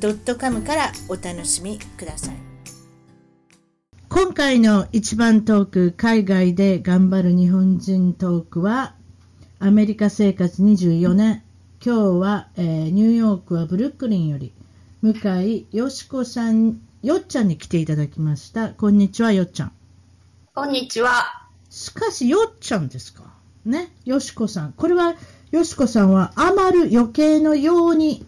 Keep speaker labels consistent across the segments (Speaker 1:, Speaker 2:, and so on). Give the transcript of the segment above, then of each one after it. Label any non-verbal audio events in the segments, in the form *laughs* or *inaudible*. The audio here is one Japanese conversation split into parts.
Speaker 1: .com からお楽しみください。今回の一番トーク海外で頑張る日本人トークはアメリカ生活24年。今日は、えー、ニューヨークはブルックリンより向井よしこさんよっちゃんに来ていただきました。こんにちはよっちゃん。
Speaker 2: こんにちは。
Speaker 1: しかしよっちゃんですか？ね？よしこさん。これはよしこさんは余る余計のように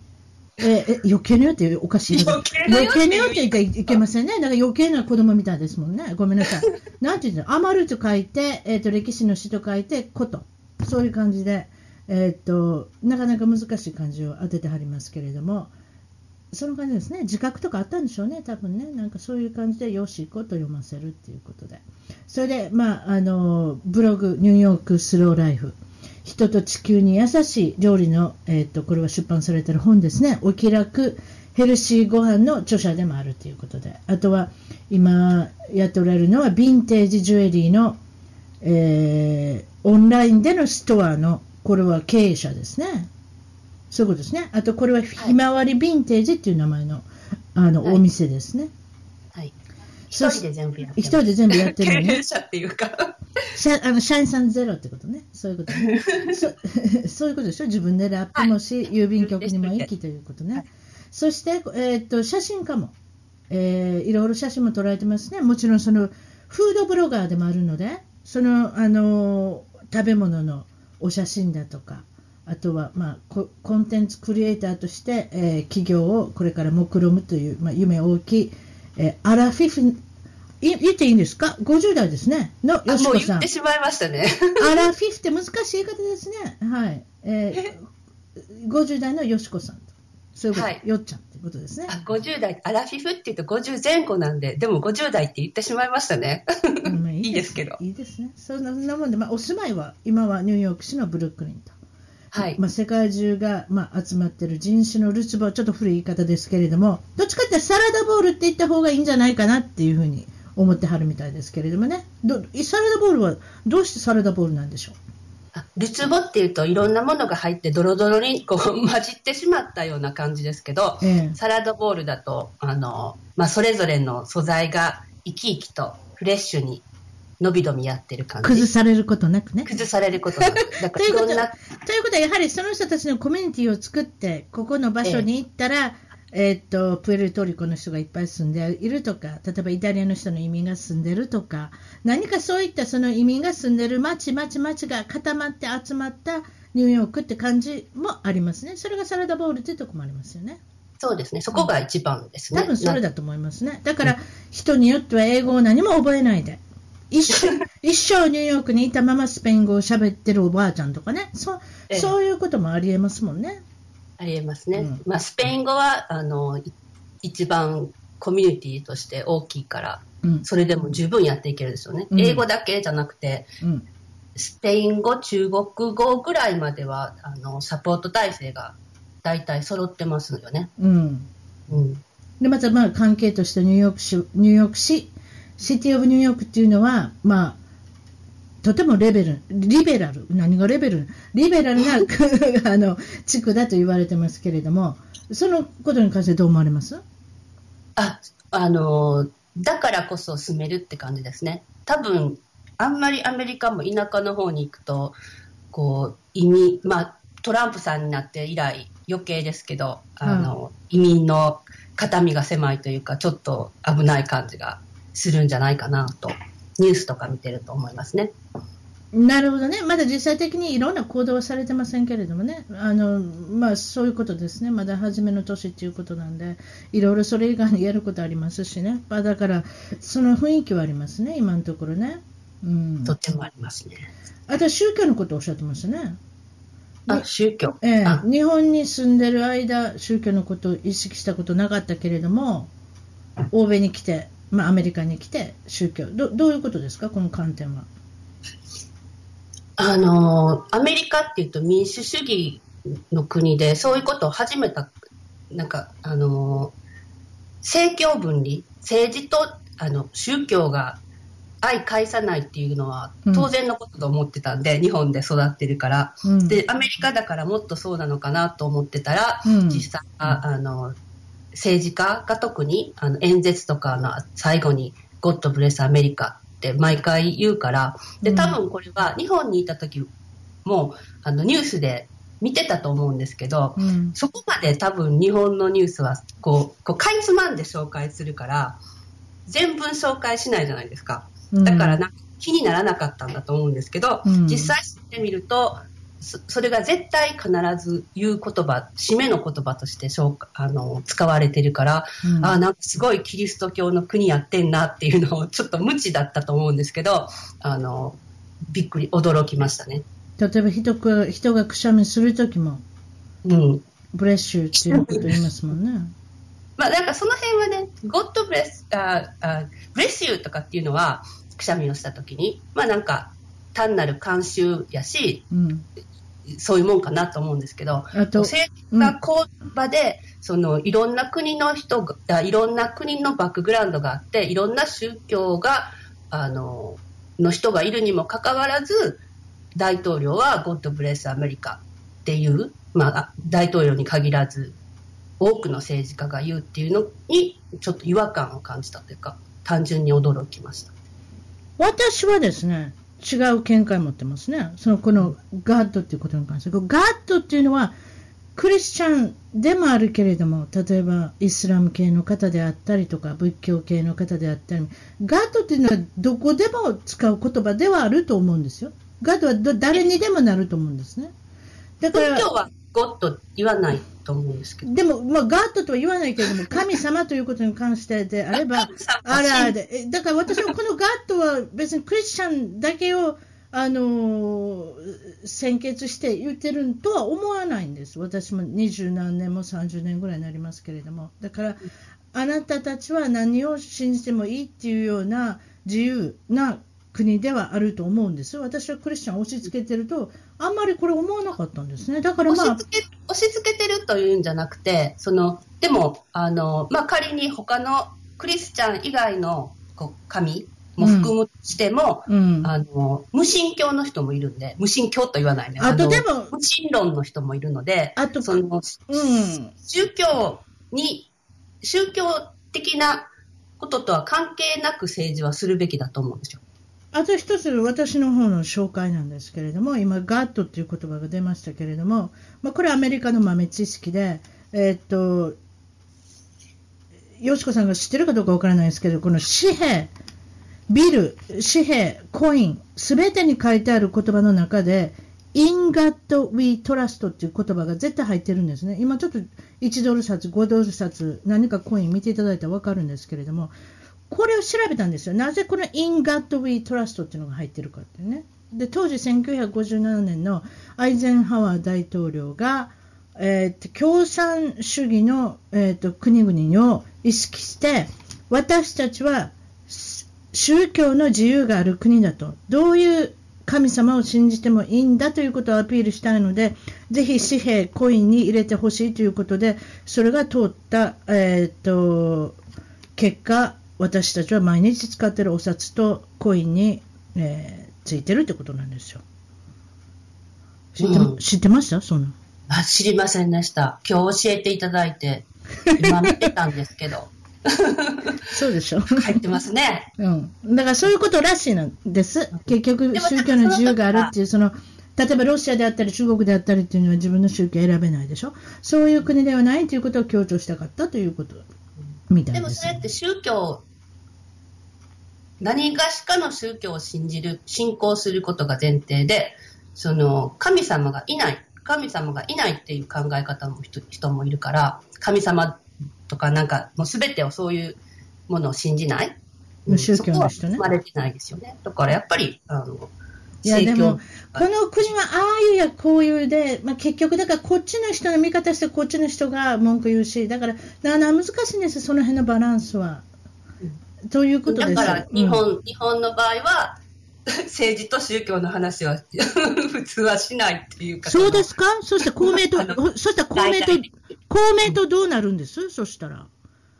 Speaker 1: えー、余計なよっておかしい。余計なよって言いけませんね。だから余計な子供みたいですもんね。ごめんなさい。*laughs* なんて言うの余ると書いて、えっ、ー、と、歴史の詩と書いて、こと。そういう感じで、えっ、ー、と、なかなか難しい漢字を当ててはりますけれども、その感じですね。自覚とかあったんでしょうね。多分ね。なんかそういう感じで、よしこと読ませるっていうことで。それで、まあ、あの、ブログ、ニューヨークスローライフ。人と地球に優しい料理の、えーと、これは出版されている本ですね、お気楽ヘルシーご飯の著者でもあるということで、あとは今やっておられるのは、ヴィンテージジュエリーの、えー、オンラインでのストアの、これは経営者ですね。そういうことですね。あと、これはひまわりヴィンテージっていう名前のあの、はい、お店ですね。
Speaker 2: 一人で全部やってる。一
Speaker 1: 人で全部やってる
Speaker 2: のね。経営者っていうか。
Speaker 1: 社あの社員さんゼロってことね。そういうことね。そ *laughs* そういうことでしょ？自分でラップもし、はい、郵便局にも行きということね。はい、そして、えー、っと、写真家も、えー、いろいろ写真も撮られてますね。もちろんその、フードブロガーでもあるので、その、あの、食べ物のお写真だとか、あとは、まあ、ココンテンツクリエイターとして、えー、企業をこれから目論むという、まあ、夢大きいえアラフィフ、い言っていいんですか ?50 代ですね。のよしこさん。もう
Speaker 2: 言ってしまいましたね。*laughs*
Speaker 1: アラフィフって難しい言い方ですね。はい。えー、50代のよしこさんと。そういうこと、はい、よっちゃんってことですね。
Speaker 2: あ、50代、アラフィフって言うと50前後なんで、でも50代って言ってしまいましたね。まあ、*laughs* いいですけど。
Speaker 1: いいですね。そんなもんで、まあ、お住まいは、今はニューヨーク市のブルックリンと。はい。まあ、世界中が、まあ、集まってる人種のるつぼ、ちょっと古い言い方ですけれども、どっちかってサラダボールって言った方がいいんじゃないかなっていうふうに思ってはるみたいですけれどもね、どサラダボールはどうしてサラダボールなんでしょう？
Speaker 2: るつぼっていうといろんなものが入ってドロドロにこう混じってしまったような感じですけど、ええ、サラダボールだとあの、まあ、それぞれの素材が生き生きとフレッシュに伸び伸びやってる感じ。
Speaker 1: 崩されることなくね。
Speaker 2: 崩されることなく。*laughs* だからい
Speaker 1: ろんな。ということは、やはりその人たちのコミュニティを作って、ここの場所に行ったら、えー、っと、プエルトリコの人がいっぱい住んでいるとか、例えばイタリアの人の移民が住んでるとか、何かそういったその移民が住んでる町、町、町が固まって集まったニューヨークって感じもありますね。それがサラダボールっていうところもありますよね。
Speaker 2: そうですね。そこが一番ですね。
Speaker 1: 多分それだと思いますね。だから、人によっては英語を何も覚えないで、一生、一生ニューヨークにいたままスペイン語を喋ってるおばあちゃんとかね、そそういうこともありえますもんね。
Speaker 2: ありえますね。うん、まあ、スペイン語は、あの、一番コミュニティとして大きいから、うん、それでも十分やっていけるですよね。うん、英語だけじゃなくて、スペイン語、中国語ぐらいまでは、あの、サポート体制が大体揃ってますよね。うん。
Speaker 1: うん。で、またまあ関係としてニューヨーク市、ニューヨーク市シティ・オブ・ニューヨークっていうのは、まあ、とてもレベル、リベラル、何がレベル？リベラルな *laughs* あの地区だと言われてますけれども、そのことに関してどう思われます？
Speaker 2: あ、あの、だからこそ住めるって感じですね。多分、あんまりアメリカも田舎の方に行くと、こう、移民、まあ、トランプさんになって以来余計ですけど、あの、うん、移民の肩身が狭いというか、ちょっと危ない感じがするんじゃないかなと、ニュースとか見てると思いますね。
Speaker 1: なるほどね、まだ実際的にいろんな行動はされてませんけれどもね、あのまあ、そういうことですね、まだ初めの年ということなんで、いろいろそれ以外にやることありますしね、まあ、だから、その雰囲気はありますね、今のところね。
Speaker 2: うん、とってもありますね。
Speaker 1: あと宗教のことをおっしゃってましたね。
Speaker 2: あ、宗教。
Speaker 1: ええ
Speaker 2: あ
Speaker 1: 日本に住んでる間、宗教のことを意識したことなかったけれども、欧米に来て、まあ、アメリカに来て、宗教。ど、どういうことですか、この観点は。
Speaker 2: あのーアメリカっていうと民主主義の国で、そういうことを始めた、なんか、あのー政教分離、政治とあの宗教が相介さないっていうのは
Speaker 1: うん。
Speaker 2: 当然のことと思ってたんで、日本で育ってるから、
Speaker 1: うん。
Speaker 2: で、アメリカだからもっとそうなのかなと思ってたら、
Speaker 1: うん。
Speaker 2: 実際は、あの、政治家が特にあの演説とかの最後に God bless America って毎回言うから、で、
Speaker 1: うん。
Speaker 2: 多分これは日本にいた時もあのニュースで見てたと思うんですけど、
Speaker 1: うん。
Speaker 2: そこまで多分日本のニュースはこう、こうかいつまんで紹介するから、全文紹介しないじゃないですか。だからなんか気にならなかったんだと思うんですけど、
Speaker 1: うん。
Speaker 2: 実際知ってみると、そそれが絶対必ず言う言葉、締めの言葉としてあの使われてるから、
Speaker 1: うん
Speaker 2: あなんかすごいキリスト教の国やってんなっていうのをちょっと無知だったと思うんですけど、あのびっくり、驚きましたね。
Speaker 1: 例えば人が人がくしゃみするときも、
Speaker 2: うん。
Speaker 1: ブレッシュっていうこと言いますもんね。*laughs*
Speaker 2: まあなんかその辺はね、God bless, ああ bless you とかっていうのは、くしゃみをしたときに、まあなんか単なる慣習やし、
Speaker 1: うん、
Speaker 2: そういうもんかなと思うんですけど、政治が講場で、そのいろんな国の人が、あいろんな国のバックグラウンドがあって、いろんな宗教が、あの、の人がいるにもかかわらず、大統領は God bless America っていう、まあ、大統領に限らず、多くの政治家が言うっていうのに、ちょっと違和感を感じたというか、単純に驚きました。
Speaker 1: 私はですね、違う見解を持ってますね。その、このガッドっていうことに関して。ガッドっていうのは、クリスチャンでもあるけれども、例えばイスラム系の方であったりとか、仏教系の方であったり、ガッドっていうのはどこでも使う言葉ではあると思うんですよ。ガッドは誰にでもなると思うんですね。だから、
Speaker 2: 仏教は God 言わないと思うんですけど。
Speaker 1: でも、まあ、ガッドとは言わないけれども、*laughs* 神様ということに関してであれば、*laughs* あらで、えだから私はこのガッドは別にクリスチャンだけを、あのー先決して言ってるとは思わないんです。私も二十何年も30年ぐらいになりますけれども。だから、あなたたちは何を信じてもいいっていうような自由な国ではあると思うんです。私はクリスチャンを押し付けてると、あんまりこれ思わなかったんですね。だからまあ
Speaker 2: 押し、付け押し付けてるというんじゃなくて、そのでもあの、まあ、仮に他のクリスチャン以外のこう神も含むとしても、
Speaker 1: うん。
Speaker 2: あの無神教の人もいるんで、無神教と言わないね。
Speaker 1: あと
Speaker 2: の
Speaker 1: でも
Speaker 2: 無神論の人もいるので、
Speaker 1: あと
Speaker 2: その
Speaker 1: うん。
Speaker 2: 宗教に、宗教的なこととは関係なく政治はするべきだと思うんですよ。
Speaker 1: あと一つ、私の方の紹介なんですけれども、今、ガッドっていう言葉が出ましたけれども、まあ、これアメリカの豆知識で、えーっと、よしこさんが知ってるかどうかわからないですけど、この紙幣、ビル、紙幣、コイン、すべてに書いてある言葉の中で、In God We Trust っていう言葉が絶対入ってるんですね。今ちょっと1ドル札、5ドル札、何かコイン見ていただいたらわかるんですけれども、これを調べたんですよ。なぜこの In God We Trust っていうのが入ってるかってね。で、当時1957年のアイゼンハワー大統領が、えーと共産主義の、えーと国々を意識して、私たちは宗教の自由がある国だと、どういう神様を信じてもいいんだということをアピールしたいので、ぜひ紙幣、コインに入れてほしいということで、それが通った、えーと結果、私たちは毎日使っているお札とコインに、えーついてるってことなんですよ。知って,、
Speaker 2: うん
Speaker 1: 知ってました？そんなの
Speaker 2: あ知りませんでした。今日教えていただいて、今見てたんですけど、
Speaker 1: そうでしょ。
Speaker 2: 入ってますね。*laughs*
Speaker 1: うん。だからそういうことらしいのです。結局、宗教の自由があるっていう、その、例えばロシアであったり中国であったりっていうのは自分の宗教を選べないでしょ。そういう国ではないということを強調したかったということみたいです。
Speaker 2: でもそれって宗教、何がしかの宗教を信じる、信仰することが前提で、その神様がいない、神様がいないっていう考え方も人人もいるから、神様とかなんかもう全てをそういうものを信じない。
Speaker 1: 無宗教の人ね
Speaker 2: 生まれてないですよね。だからやっぱり、あの、
Speaker 1: いやでも、この国はああいうやこういうで、まあ、結局、だからこっちの人の味方してこっちの人が文句言うし、だからなか難しいんですよ、その辺のバランスは。ということです。
Speaker 2: だから日本、
Speaker 1: うん。
Speaker 2: 日本の場合は、*laughs* 政治と宗教の話は *laughs* 普通はしないっていうか。
Speaker 1: そうですか？そして公明党そしたら公明党公明党どうなるんです？そしたら。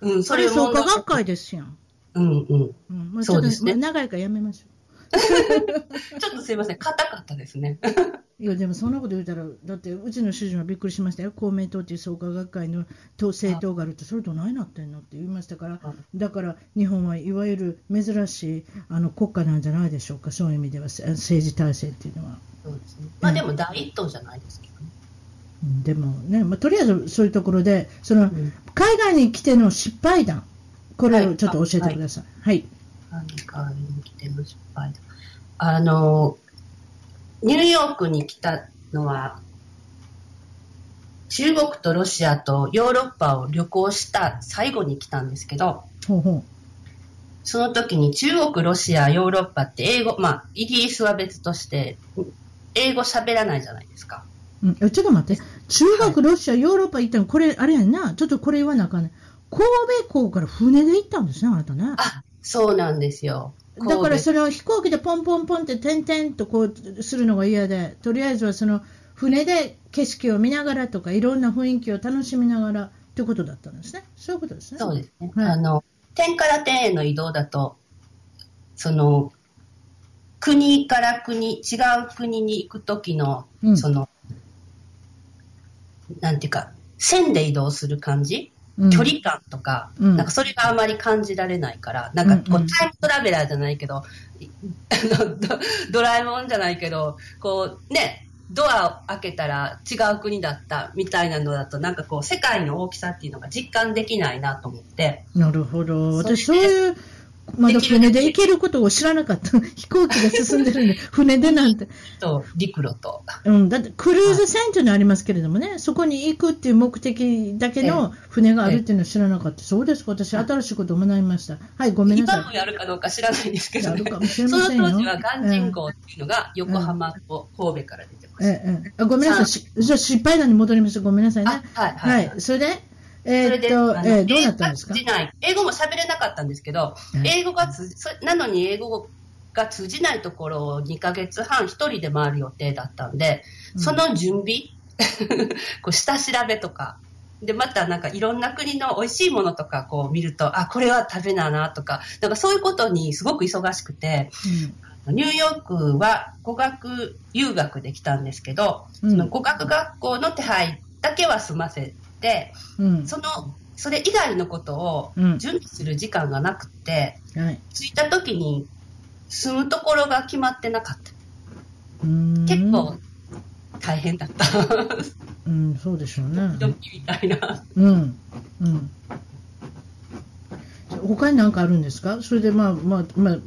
Speaker 2: うん、
Speaker 1: それ創
Speaker 2: も
Speaker 1: 価学会ですやん。
Speaker 2: うんうん。
Speaker 1: うん、もうちょっと
Speaker 2: そうですね。
Speaker 1: 長いからやめましょ *laughs*
Speaker 2: ちょっとすいません、硬かったですね。
Speaker 1: う。いや、でもそんなこと言うたら、だってうちの主人はびっくりしましたよ。公明党っていう創価学会の党政党があると、それどないなってんのって言いましたから
Speaker 2: あ、
Speaker 1: だから日本はいわゆる珍しいあの国家なんじゃないでしょうか、そういう意味では、せ政治体制っていうのは。
Speaker 2: そうですね。まあでも第一党じゃないですけどね。
Speaker 1: うんでもね、まあ、とりあえずそういうところで、その
Speaker 2: ん
Speaker 1: 海外に来ての失敗談、これをちょっと教えてください。はい。
Speaker 2: 何かに来ての失敗だ。あの、ニューヨークに来たのは、中国とロシアとヨーロッパを旅行した最後に来たんですけど、
Speaker 1: ほうほ
Speaker 2: その時に中国、ロシア、ヨーロッパって英語、まあ、イギリスは別として、英語喋らないじゃないですか。
Speaker 1: う。うん、えちょっと待って、中国、ロシア、ヨーロッパ行ったの、これ、あれやんな、ちょっとこれ言わなあかんね。神戸港から船で行ったんですね、あなたね。
Speaker 2: あ、そうなんですよ。
Speaker 1: だからそ
Speaker 2: れ、
Speaker 1: れを飛行機でポンポンポンって点々とこうするのが嫌で、とりあえずはその船で景色を見ながらとか、いろんな雰囲気を楽しみながらってことだったんですね。そういうことですね。
Speaker 2: そうですね。
Speaker 1: はい
Speaker 2: あの、点から点への移動だと、その、国から国、違う国に行くときの、
Speaker 1: うん
Speaker 2: その、なんていうか、線で移動する感じ、
Speaker 1: うん
Speaker 2: 距離感とか、
Speaker 1: うん。
Speaker 2: なんかそれがあまり感じられないから、なんかこう、
Speaker 1: うんうん。
Speaker 2: タイムトラベラーじゃないけど、いあのドドラえもんじゃないけど、こう、ね、ドアを開けたら違う国だったみたいなのだと、なんかこう、世界の大きさっていうのが実感できないなと思って、
Speaker 1: なるほど。私、
Speaker 2: そ
Speaker 1: ういう、まだ船で行けることを知らなかった。*laughs* 飛行機が進んでるんで、船でなんて。
Speaker 2: と陸路と。
Speaker 1: うん、だってクルーズ船というのありますけれどもね、そこに行くっていう目的だけの船があるっていうのを知らなかった。そうですか、私、新しいことを学びました。はい、ごめんなさい。
Speaker 2: 今もやるかどうか知らないですけど、ね、その当時は鑑真号っていうのが横浜と神戸から出てました。
Speaker 1: ええええあごめんなさい、しじゃあ失敗談に戻ります。ごめんなさいね。
Speaker 2: あはいはい
Speaker 1: はい、それで、え
Speaker 2: それで、
Speaker 1: ーえーどうなったんですか？
Speaker 2: 英語も喋れなかったんですけど、
Speaker 1: うん
Speaker 2: 英語が通なのに英語が通じないところを2ヶ月半一人で回る予定だったんで、
Speaker 1: うん。
Speaker 2: その準備、*laughs* こう下調べとか、で、またなんかいろんな国の美味しいものとかこう見ると、あ、これは食べななとか、なんかそういうことにすごく忙しくて、ニューヨークは語学留学で来たんですけど、
Speaker 1: うん。
Speaker 2: その語学学校の手配だけは済ませて、
Speaker 1: うん、うん
Speaker 2: その、それ以外のことを
Speaker 1: うん
Speaker 2: 準備する時間がなくて、
Speaker 1: はい、
Speaker 2: 着いた時に住むところが決まってなかった。結構大変だった。
Speaker 1: うん、そうでしょうね。
Speaker 2: ドキみたいな。
Speaker 1: うん。うん。他に何かあるんですか？それでまあまあまあ、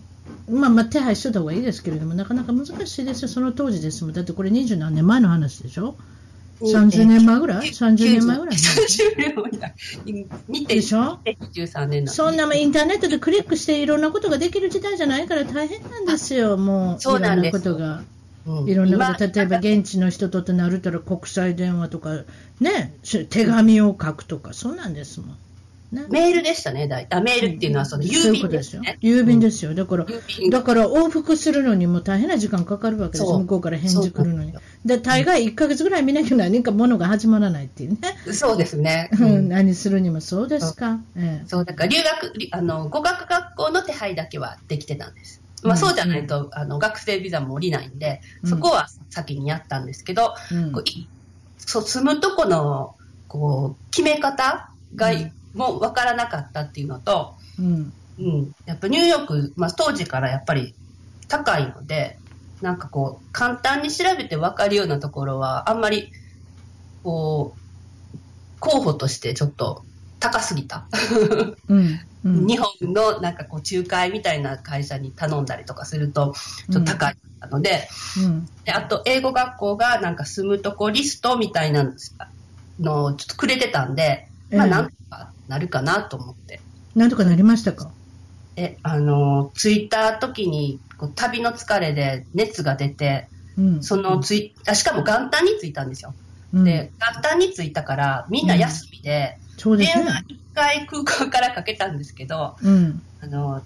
Speaker 1: まあまあ手配しといた方がいいですけれども、なかなか難しいですよ、その当時ですもん。だってこれ二十何年前の話でしょ？?30 年前ぐらい ?30 年前ぐらい
Speaker 2: ？30年前ぐらい。見て、
Speaker 1: でしょ
Speaker 2: ？23年
Speaker 1: そんなもんインターネットでクリックしていろんなことができる時代じゃないから大変なんですよ、もう。
Speaker 2: そうなんです
Speaker 1: いろんなことが。
Speaker 2: うん
Speaker 1: いろんなこと、
Speaker 2: 今
Speaker 1: 例えば現地の人ととなるとら国際電話とか、ね、し手紙を書くとか、そうなんですもん。ね
Speaker 2: メールでしたね、大体。あメールっていうのはその郵便
Speaker 1: です
Speaker 2: ね。。
Speaker 1: 郵便ですよ。だから、だから往復するのにも大変な時間かかるわけです。向こうから返事来るのに。で、大概1ヶ月ぐらい見なきゃ何かものが始まらないっていうね。
Speaker 2: そうですね。
Speaker 1: う
Speaker 2: うん
Speaker 1: ん、何するにもそうですか？ええ
Speaker 2: そう、だから留学、りあの、語学学校の手配だけはできてたんです。まあ
Speaker 1: うん
Speaker 2: そうじゃないと、あの、学生ビザも下りないんで、
Speaker 1: うん
Speaker 2: そこは先にやったんですけど、
Speaker 1: うん
Speaker 2: こういそう、住むとこの、こう、決め方が、
Speaker 1: うん
Speaker 2: もう分からなかったっていうのと、
Speaker 1: うん。
Speaker 2: うん、やっぱニューヨーク、まあ当時からやっぱり高いので、なんかこう、簡単に調べて分かるようなところは、あんまり、こう、候補としてちょっと高すぎた。
Speaker 1: うん。*laughs* うん。
Speaker 2: 日本のなんかこう仲介みたいな会社に頼んだりとかするとちょっと高いので,、
Speaker 1: うん。
Speaker 2: であと英語学校がなんか住むとこリストみたいなのをちょっとくれてた、んで、まあ
Speaker 1: ええ
Speaker 2: なんとかなるかなと思って。
Speaker 1: なんとかなりましたか？
Speaker 2: え、あの、着いた時に、こう旅の疲れで熱が出て、
Speaker 1: うん。
Speaker 2: そのつい、あしかも元旦に着いたんですよ。
Speaker 1: うん、
Speaker 2: で、元旦に着いたから、みんな休みで、
Speaker 1: そうです
Speaker 2: 電話
Speaker 1: ね。
Speaker 2: 一回空港からかけたんですけど、
Speaker 1: うん。
Speaker 2: あの、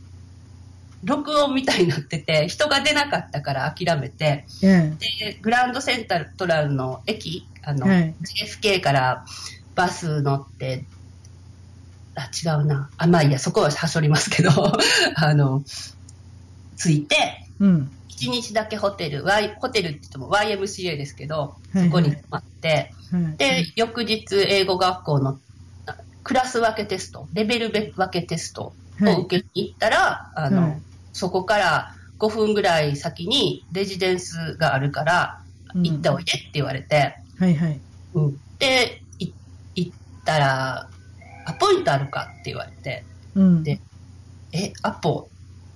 Speaker 2: 録音みたいになってて、人が出なかったから諦めて、
Speaker 1: え
Speaker 2: で、グランドセントラルの駅、あの、
Speaker 1: はい
Speaker 2: JFK からバス乗って、あ、違うな。あ、まあいいや、そこははしょりますけど、*laughs* あの、着いて、
Speaker 1: え。うん。
Speaker 2: 一日だけホテル、Y、ホテルって言っても YMCA ですけど、そこに泊まって、
Speaker 1: はい。
Speaker 2: で、翌日英語学校のあクラス分けテスト、レベル分けテストを受けに行ったら、あの、
Speaker 1: はい
Speaker 2: そこから5分ぐらい先にレジデンスがあるから、
Speaker 1: うん
Speaker 2: 行っておいでって言われて、
Speaker 1: はいはい。
Speaker 2: うんで、い行ったら、アポイントあるかって言われて、
Speaker 1: うん。
Speaker 2: でえ、アポ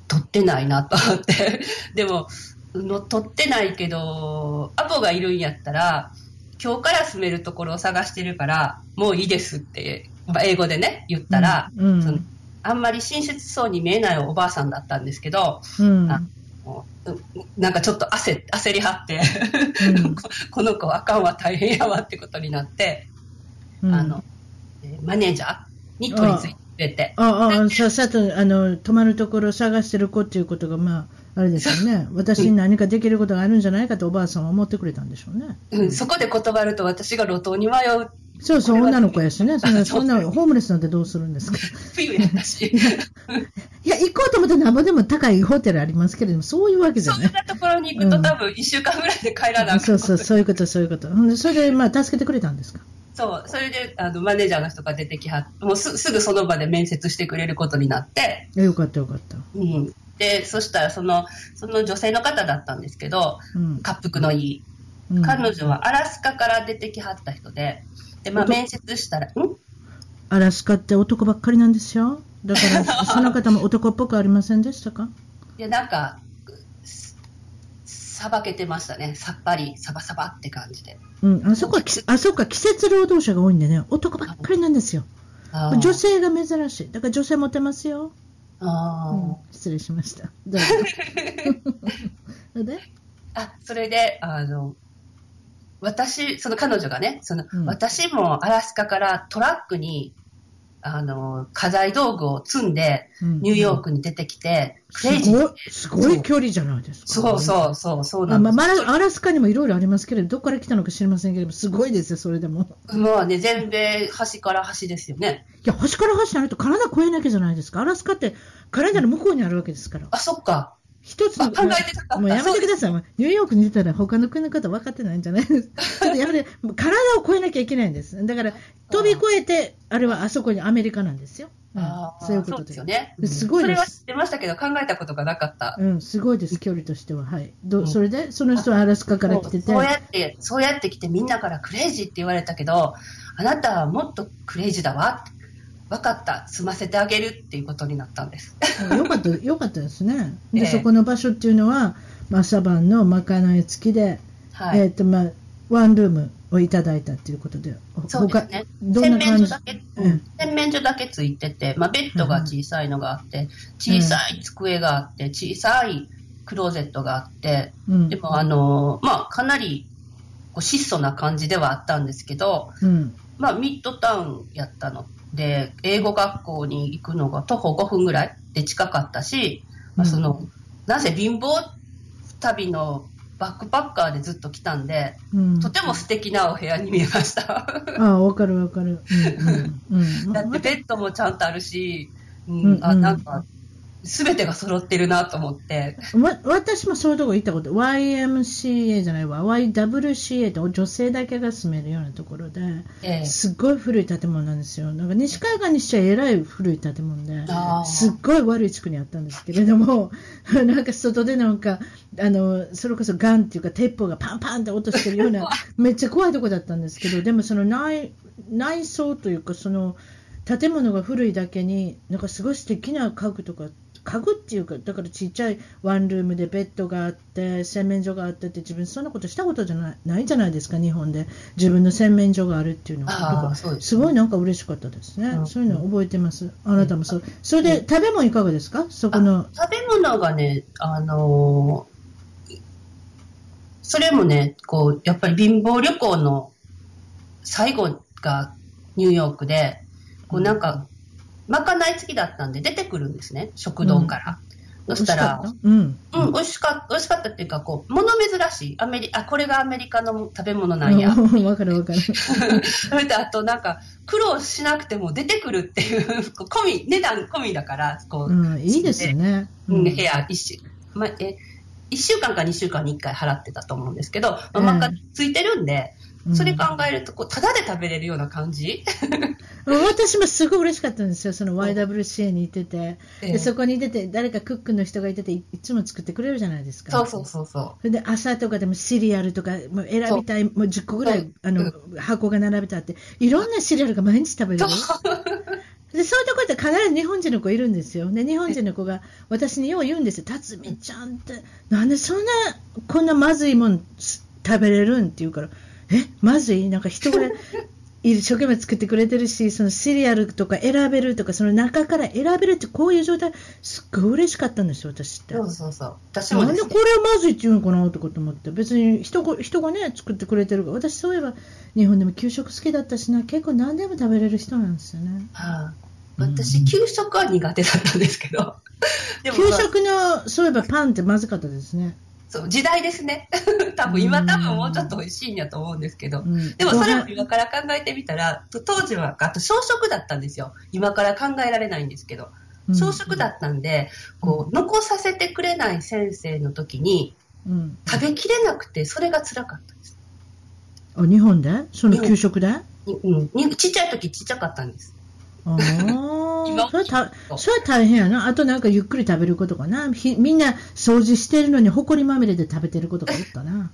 Speaker 2: 取ってないなと思って、*laughs* でも、の取ってないけど、アポがいるんやったら、今日から住めるところを探してるから、もういいですって、まあ英語でね、言ったら、
Speaker 1: うんうん。
Speaker 2: そのあんまり親切そうに見えないおばあさんだったんですけど、
Speaker 1: うん。
Speaker 2: あなんかちょっと焦焦りはって、
Speaker 1: うん。*laughs*
Speaker 2: ここの子あかんわ大変やわってことになって、
Speaker 1: うん。
Speaker 2: あの、えーマネージャーに取り付いてくれて、
Speaker 1: ああ、さっさと、あの、泊まるところを探してる子っていうことが、まあ、あれですよね。私に何かできることがあるんじゃないかとおばあさんは思ってくれたんでしょうね。
Speaker 2: うん、そこで断ると私が路頭に迷う
Speaker 1: そうそう、女の子やしね。そんな、そんな、ホームレスなんてどうするんですか？
Speaker 2: 冬やったし、*laughs*
Speaker 1: いや、行こうと思ってなんぼでも高いホテルありますけれども、そういうわけじゃない。
Speaker 2: そんなところに行くと多分1週間ぐらいで帰らなあかん
Speaker 1: そうそう、そういうこと、そういうこと。それで、まあ、助けてくれたんですか？
Speaker 2: そう、それであのマネージャーの人が出てきはって、もうすすぐその場で面接してくれることになって、
Speaker 1: えよかった、よかった。
Speaker 2: うん、で、そしたらその、その女性の方だったんですけど、
Speaker 1: うん。
Speaker 2: 滑腹のいい。
Speaker 1: うん
Speaker 2: 彼女はアラスカから出てきはった人で、で、まあ面接したら、ん？
Speaker 1: アラスカって男ばっかりなんですよ。だから、*laughs* その方も男っぽくありませんでしたか？
Speaker 2: いや、なんか、すさばけてましたね。さっぱり、サバサバって感じで。
Speaker 1: うん、あそこはき、あそこは季節労働者が多いんでね、男ばっかりなんですよ。女性が珍しい。だから女性モテますよ。
Speaker 2: あー
Speaker 1: うん、失礼しました。どうで？
Speaker 2: あ、それで、あの、私、その彼女がね、その、
Speaker 1: うん
Speaker 2: 私もアラスカからトラックに、あの、家財道具を積んで、
Speaker 1: うん
Speaker 2: ニューヨークに出てきて、クレイ
Speaker 1: す
Speaker 2: ジー
Speaker 1: ごい、すごい距離じゃないですか。
Speaker 2: そうそうそう、そう
Speaker 1: あまあ、
Speaker 2: なんです。
Speaker 1: まあアラスカにもいろいろありますけれど、どこから来たのか知りませんけれど、すごいですよ、それでも。
Speaker 2: もうね、全米端から端ですよね。
Speaker 1: いや、端から端になるとカナダ越えなきゃじゃないですか。アラスカってカナダの向こうにあるわけですから。
Speaker 2: あ、そっか。
Speaker 1: 一つの
Speaker 2: あ考えてなかった
Speaker 1: もうやめてください。ニューヨークに出たら他の国の方分かってないんじゃないです *laughs* か。ちょっとやめて、体を越えなきゃいけないんです。だから、飛び越えて、あれはあそこにアメリカなんですよ。うん
Speaker 2: あー
Speaker 1: そういうこと
Speaker 2: ですよね。
Speaker 1: すごいです。
Speaker 2: それは知ってましたけど、考えたことがなかった。
Speaker 1: うん、すごいです、距離としては。はい。ど
Speaker 2: うん
Speaker 1: それで、その人はアラスカから来てて。
Speaker 2: そうやって、そうやって来てみんなからクレイジーって言われたけど、あなたはもっとクレイジーだわって。分かった。済ませてあげるっていうことになったんです。
Speaker 1: うんよかった、よかったですね。*laughs* で、
Speaker 2: ええ
Speaker 1: そこの場所っていうのは、まあ、朝晩のまかない付きで、
Speaker 2: はい。
Speaker 1: えっ、と、まあ、ワンルームをいただいたっていうことで、
Speaker 2: そうですね。洗面所だけ、
Speaker 1: う
Speaker 2: うんん、洗面所だけついてて、まあ、ベッドが小さいのがあって、小さい机があって、小さいクローゼットがあって、
Speaker 1: うん
Speaker 2: でも、あの、まあ、かなり、こう質素な感じではあったんですけど、
Speaker 1: うん。
Speaker 2: まあ、ミッドタウンやったので、英語学校に行くのが徒歩5分ぐらいで近かったし、まあ、その、なぜ貧乏旅のバックパッカーでずっと来たんで、
Speaker 1: うん、
Speaker 2: とても素敵なお部屋に見えました。
Speaker 1: ああ、わかるわかる。うんうんうん、*laughs*
Speaker 2: だってベッドもちゃんとあるし、う
Speaker 1: うん
Speaker 2: ん、あなんか、すべてが揃ってるなと思って。
Speaker 1: わ私もそういうとこ行ったこと、YMCA じゃないわ、YWCA って女性だけが住めるようなところで、
Speaker 2: ええ
Speaker 1: すっごい古い建物なんですよ。なんか西海岸にしちゃえらい古い建物ですっごい悪い地区にあったんですけれども、*laughs* なんか外でなんか、あの、それこそガンっていうか鉄砲がパンパンって落としてるような、*laughs* めっちゃ怖いとこだったんですけど、でもその内内装というか、その建物が古いだけに、なんかすごい素敵な家具とか家具っていうか、だからちっちゃいワンルームでベッドがあって、洗面所があってって、自分そんなことしたことじゃないないじゃないですか、日本で。自分の洗面所があるっていうのは。すごいなんか嬉しかったですね。うん、そういうの覚えてます？あなたもそう。それで、食べ物いかがですか？そこの。
Speaker 2: 食べ物がね、あのー、それもね、こう、やっぱり貧乏旅行の最後がニューヨークで、こうなんか、まかない付きだったんで出てくるんですね、食堂から。うん、そしたら、うん、うん、美味しかった、美味しかったっていうか、こう、物珍しい。アメリあ、これがアメリカの食べ物なんや。*laughs*
Speaker 1: わかるわかる。*laughs*
Speaker 2: それで、あとなんか、苦労しなくても出てくるっていう、込み、値段込みだから、こう、
Speaker 1: うん、いいですよね。
Speaker 2: うん、部屋一週、ま、え、1週間か2週間に1回払ってたと思うんですけど、まあ、まついてるんで、それ考えると、こう、ただで食べれるような感じ？
Speaker 1: 私もすごい嬉しかったんですよ、その YWCA に行ってて、でそこに出て、誰かクックの人がいてて、いつも作ってくれるじゃないですか。
Speaker 2: そうそうそうそ
Speaker 1: う。で、朝とかでもシリアルとか、もう選びたい、もう10個ぐらい、あの、箱が並べてあって、いろんなシリアルが毎日食べれる？*laughs* でそういうところって必ず日本人の子いるんですよ。で、日本人の子が私によう言うんですよ。辰巳ちゃんって、なんでそんな、こんなまずいもん食べれるん？って言うから、え、まずい？なんか人が一生懸命作ってくれてるし、そのシリアルとか選べるとか、その中から選べるってこういう状態、すっごい嬉しかったんですよ、私って。
Speaker 2: そうそうそう。私も、
Speaker 1: ね、なんでこれはまずいって言うのかなとかと思って、別に人が人がね、作ってくれてるから、私そういえば日本でも給食好きだったしな、結構何でも食べれる人なんですよね。
Speaker 2: はあ、私、給食は苦手だったんですけど。
Speaker 1: 給食の、そういえばパンってまずかったですね。
Speaker 2: そう、時代ですね。*laughs* 多分、今多分もうちょっと美味しいんやと思うんですけど。うん、でもそれを今から考えてみたら、当時は、あと小食だったんですよ。今から考えられないんですけど。小食だったんで、こう、残させてくれない先生の時に、食べきれなくて、それが辛かったです。
Speaker 1: あ、日本で？その給食で？
Speaker 2: うん。ちっちゃい時ちっちゃかったんです。
Speaker 1: ああ、*laughs* それた、それ大変やな。あとなんかゆっくり食べることかな。みんな掃除してるのに埃まみれで食べてることがおったな。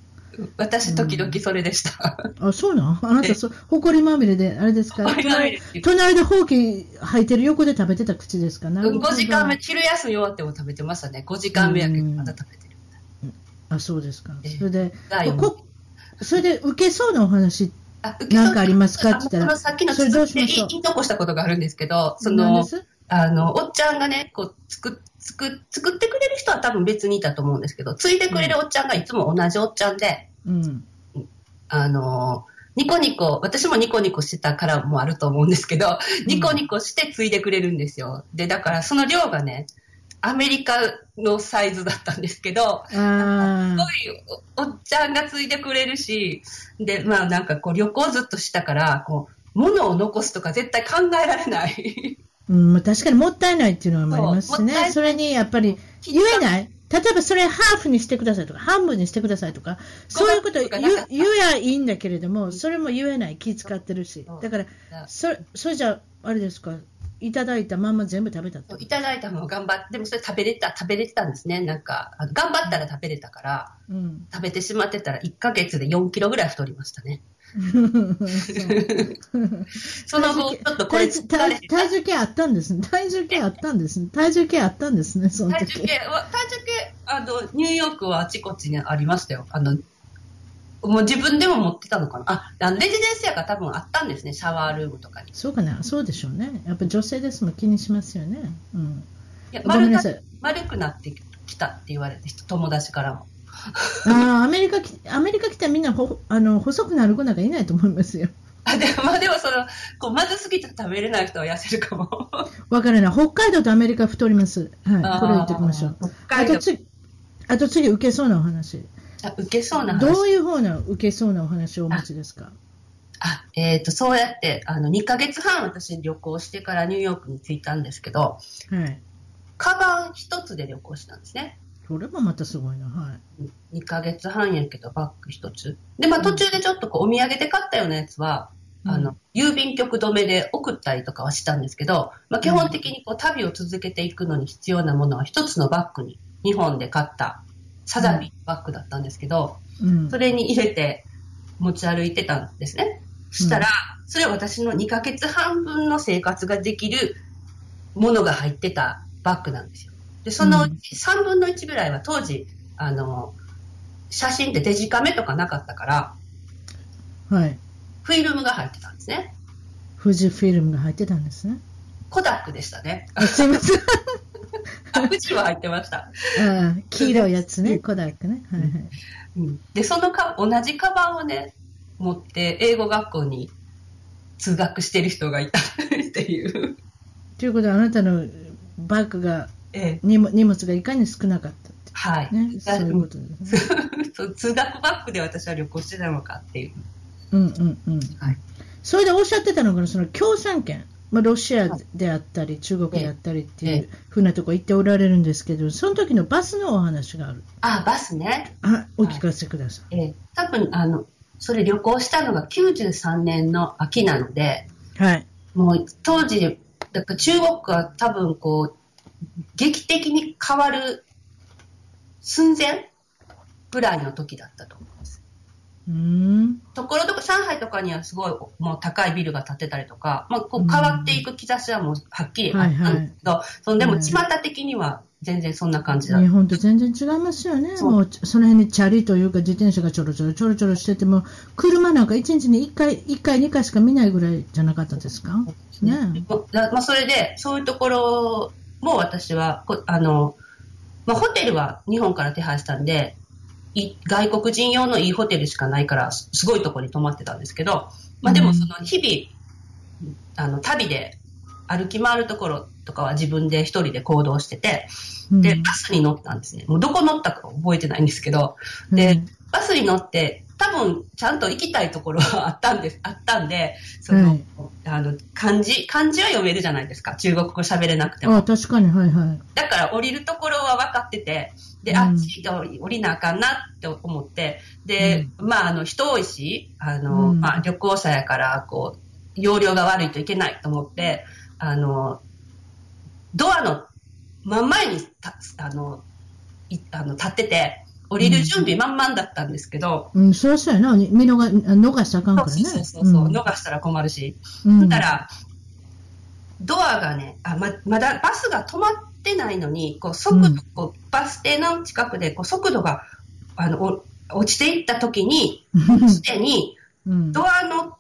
Speaker 2: 私、時々それでした。
Speaker 1: うん、あ、そうなんあなた、そ、埃まみれで、あれですか？隣隣でほうき履いてる横で食べてた口ですか？な。
Speaker 2: 5時間目、昼休み終わっても食べてましたね。5時間目やけど、まだ食べてる。
Speaker 1: あ、そうですか。それで、それで受けそうなお話なんかありますか？って言ったら、
Speaker 2: さっきの続きで言い残したことがあるんですけど、その、あの、おっちゃんがね、こう、作、作、作ってくれる人は多分別にいたと思うんですけど、継いでくれるおっちゃんがいつも同じおっちゃんで、うん。あの、ニコニコ、私もニコニコしてたからもあると思うんですけど、ニコニコして継いでくれるんですよ。で、だからその量がね、アメリカのサイズだったんですけど、すごいおっちゃんがついてくれるし、で、まあなんかこう旅行ずっとしたから、こう、物を残すとか絶対考えられない。
Speaker 1: うん、確かにもったいないっていうのはありますしね。それにやっぱり言えない。例えばそれハーフにしてくださいとか、半分にしてくださいとか、そういうこと言言えいいんだけれども、それも言えない、気使ってるし。だから、それ、それじゃあ、あれですか、いただいたまんま全部食べた
Speaker 2: いただいたもの頑張って、でもそれ食べれた、食べれてたんですね。なんか、頑張ったら食べれたから、うん、食べてしまってたら1ヶ月で4キロぐらい太りましたね。*laughs* その後、ちょっとこれ
Speaker 1: 体体重計あったんですね。体重計あったんですね。体重計あったんですね、その
Speaker 2: 時。体重計、体重計、あの、ニューヨークはあちこちにありましたよ。あの、もう自分でも持ってたのかな？あ、あのレジデンスやが多分あったんですね、シャワールームとかに。
Speaker 1: そうかな、そうでしょうね。やっぱ女性ですもん気にしますよね。うん。
Speaker 2: いや丸な丸くなってきたって言われて、友達からも。*laughs*
Speaker 1: ああ、アメリカアメリカ来たらみんなほあの細くなる子なんかいないと思いますよ。
Speaker 2: あでも、*laughs* まあ、でもそのこうまずすぎて食べれない人は痩せるかも。*laughs*
Speaker 1: わからない。北海道とアメリカ太ります。はい。これ言っておきましょう。あと次、あと次受けそうなお話。
Speaker 2: あ受けそうな話。
Speaker 1: どういう方の受けそうなお話をお持ちですか？
Speaker 2: あ、えっ、ー、と、そうやって、あの、2ヶ月半私旅行してからニューヨークに着いたんですけど、はい。カバン一つで旅行したんですね。
Speaker 1: それもまたすごいな、はい。
Speaker 2: 2ヶ月半やけど、バッグ一つ。で、まあ途中でちょっとこう、お土産で買ったようなやつは、うん、あの、郵便局止めで送ったりとかはしたんですけど、まあ基本的にこう、旅を続けていくのに必要なものは一つのバッグに、日本で買ったサザビバッグだったんですけど、うん、それに入れて持ち歩いてたんですね。そしたら、それは私の2ヶ月半分の生活ができるものが入ってたバッグなんですよ。で、そのうち3分の1ぐらいは当時、あの、写真ってデジカメとかなかったから、
Speaker 1: はい。
Speaker 2: フィルムが入ってたんですね。
Speaker 1: 富士フィルムが入ってたんですね。
Speaker 2: コダックでしたね。
Speaker 1: あすいません。*laughs*
Speaker 2: あ、富士は入ってました。
Speaker 1: ああ黄色いやつね、コダックね。はいはい。
Speaker 2: うんで、そのか、同じカバンをね、持って、英語学校に通学してる人がいたっていう。
Speaker 1: ということは、あなたのバッグが、
Speaker 2: ええ、
Speaker 1: 荷物荷物がいかに少なかったって。
Speaker 2: はい。
Speaker 1: ね、そういうことですね。*laughs*
Speaker 2: そう通学バッグで私は旅行してたのかっていう。
Speaker 1: うんうんうん。
Speaker 2: はい。
Speaker 1: それでおっしゃってたのが、その共産圏、まあ、ロシアであったり、中国であったりってい
Speaker 2: え
Speaker 1: うふうなとこ行っておられるんですけど、その時のバスのお話がある。
Speaker 2: あ、バスね。
Speaker 1: あ、お聞かせください。
Speaker 2: ええ、多分、あの、それ旅行したのが93年の秋なので、
Speaker 1: はい。
Speaker 2: もう当時、だから中国が多分こう、劇的に変わる寸前ぐらいの時だったと思。
Speaker 1: うーん。
Speaker 2: ところどころ上海とかにはすごいもう高いビルが建ってたりとか、まあ、こう変わっていく兆しはもうはっきりあったんですけど、そのでも巷的には全然そんな感じだ。
Speaker 1: 日本と全然違いますよね。
Speaker 2: そう。
Speaker 1: もう、その辺にチャリというか自転車がちょろちょろちょろちょろしてても、車なんか1日に1回、1回、2回しか見ないぐらいじゃなかったですか？ね。
Speaker 2: ままあ、それで、そういうところも私は、こあの、まあ、ホテルは日本から手配したんで、い外国人用のいいホテルしかないから、すすごいところに泊まってたんですけど、まあ、でもその日々、あの、旅で歩き回るところとかは自分で一人で行動してて、
Speaker 1: うん
Speaker 2: で、バスに乗ったんですね。もうどこ乗ったか覚えてないんですけど、で、
Speaker 1: うん
Speaker 2: バスに乗って、多分ちゃんと行きたいところはあったんです、あったんで、その、
Speaker 1: はい
Speaker 2: あの、漢字、漢字は読めるじゃないですか。中国語喋れなくても。
Speaker 1: あ確かに、はいはい。
Speaker 2: だから降りるところは分かってて、で、
Speaker 1: うん
Speaker 2: あっちが降りなあかんなって思って、で、まあ、あの、人多いし、あの、
Speaker 1: うん
Speaker 2: まあ、旅行者やから、こう、容量が悪いといけないと思って、あの、ドアの真ん前にた、あの、いあの立ってて、降りる準備満々だったんですけど、
Speaker 1: うん、そりゃそうやな。見逃逃したらあかんからね。
Speaker 2: そうそうそうそう、
Speaker 1: ん
Speaker 2: 逃したら困るし。
Speaker 1: うん
Speaker 2: そしたら、ドアがね、あままだバスが止まってないのに、こう速度、バス停の近くでこう速度があのお落ちていった時に、すでに
Speaker 1: うん。
Speaker 2: ドアの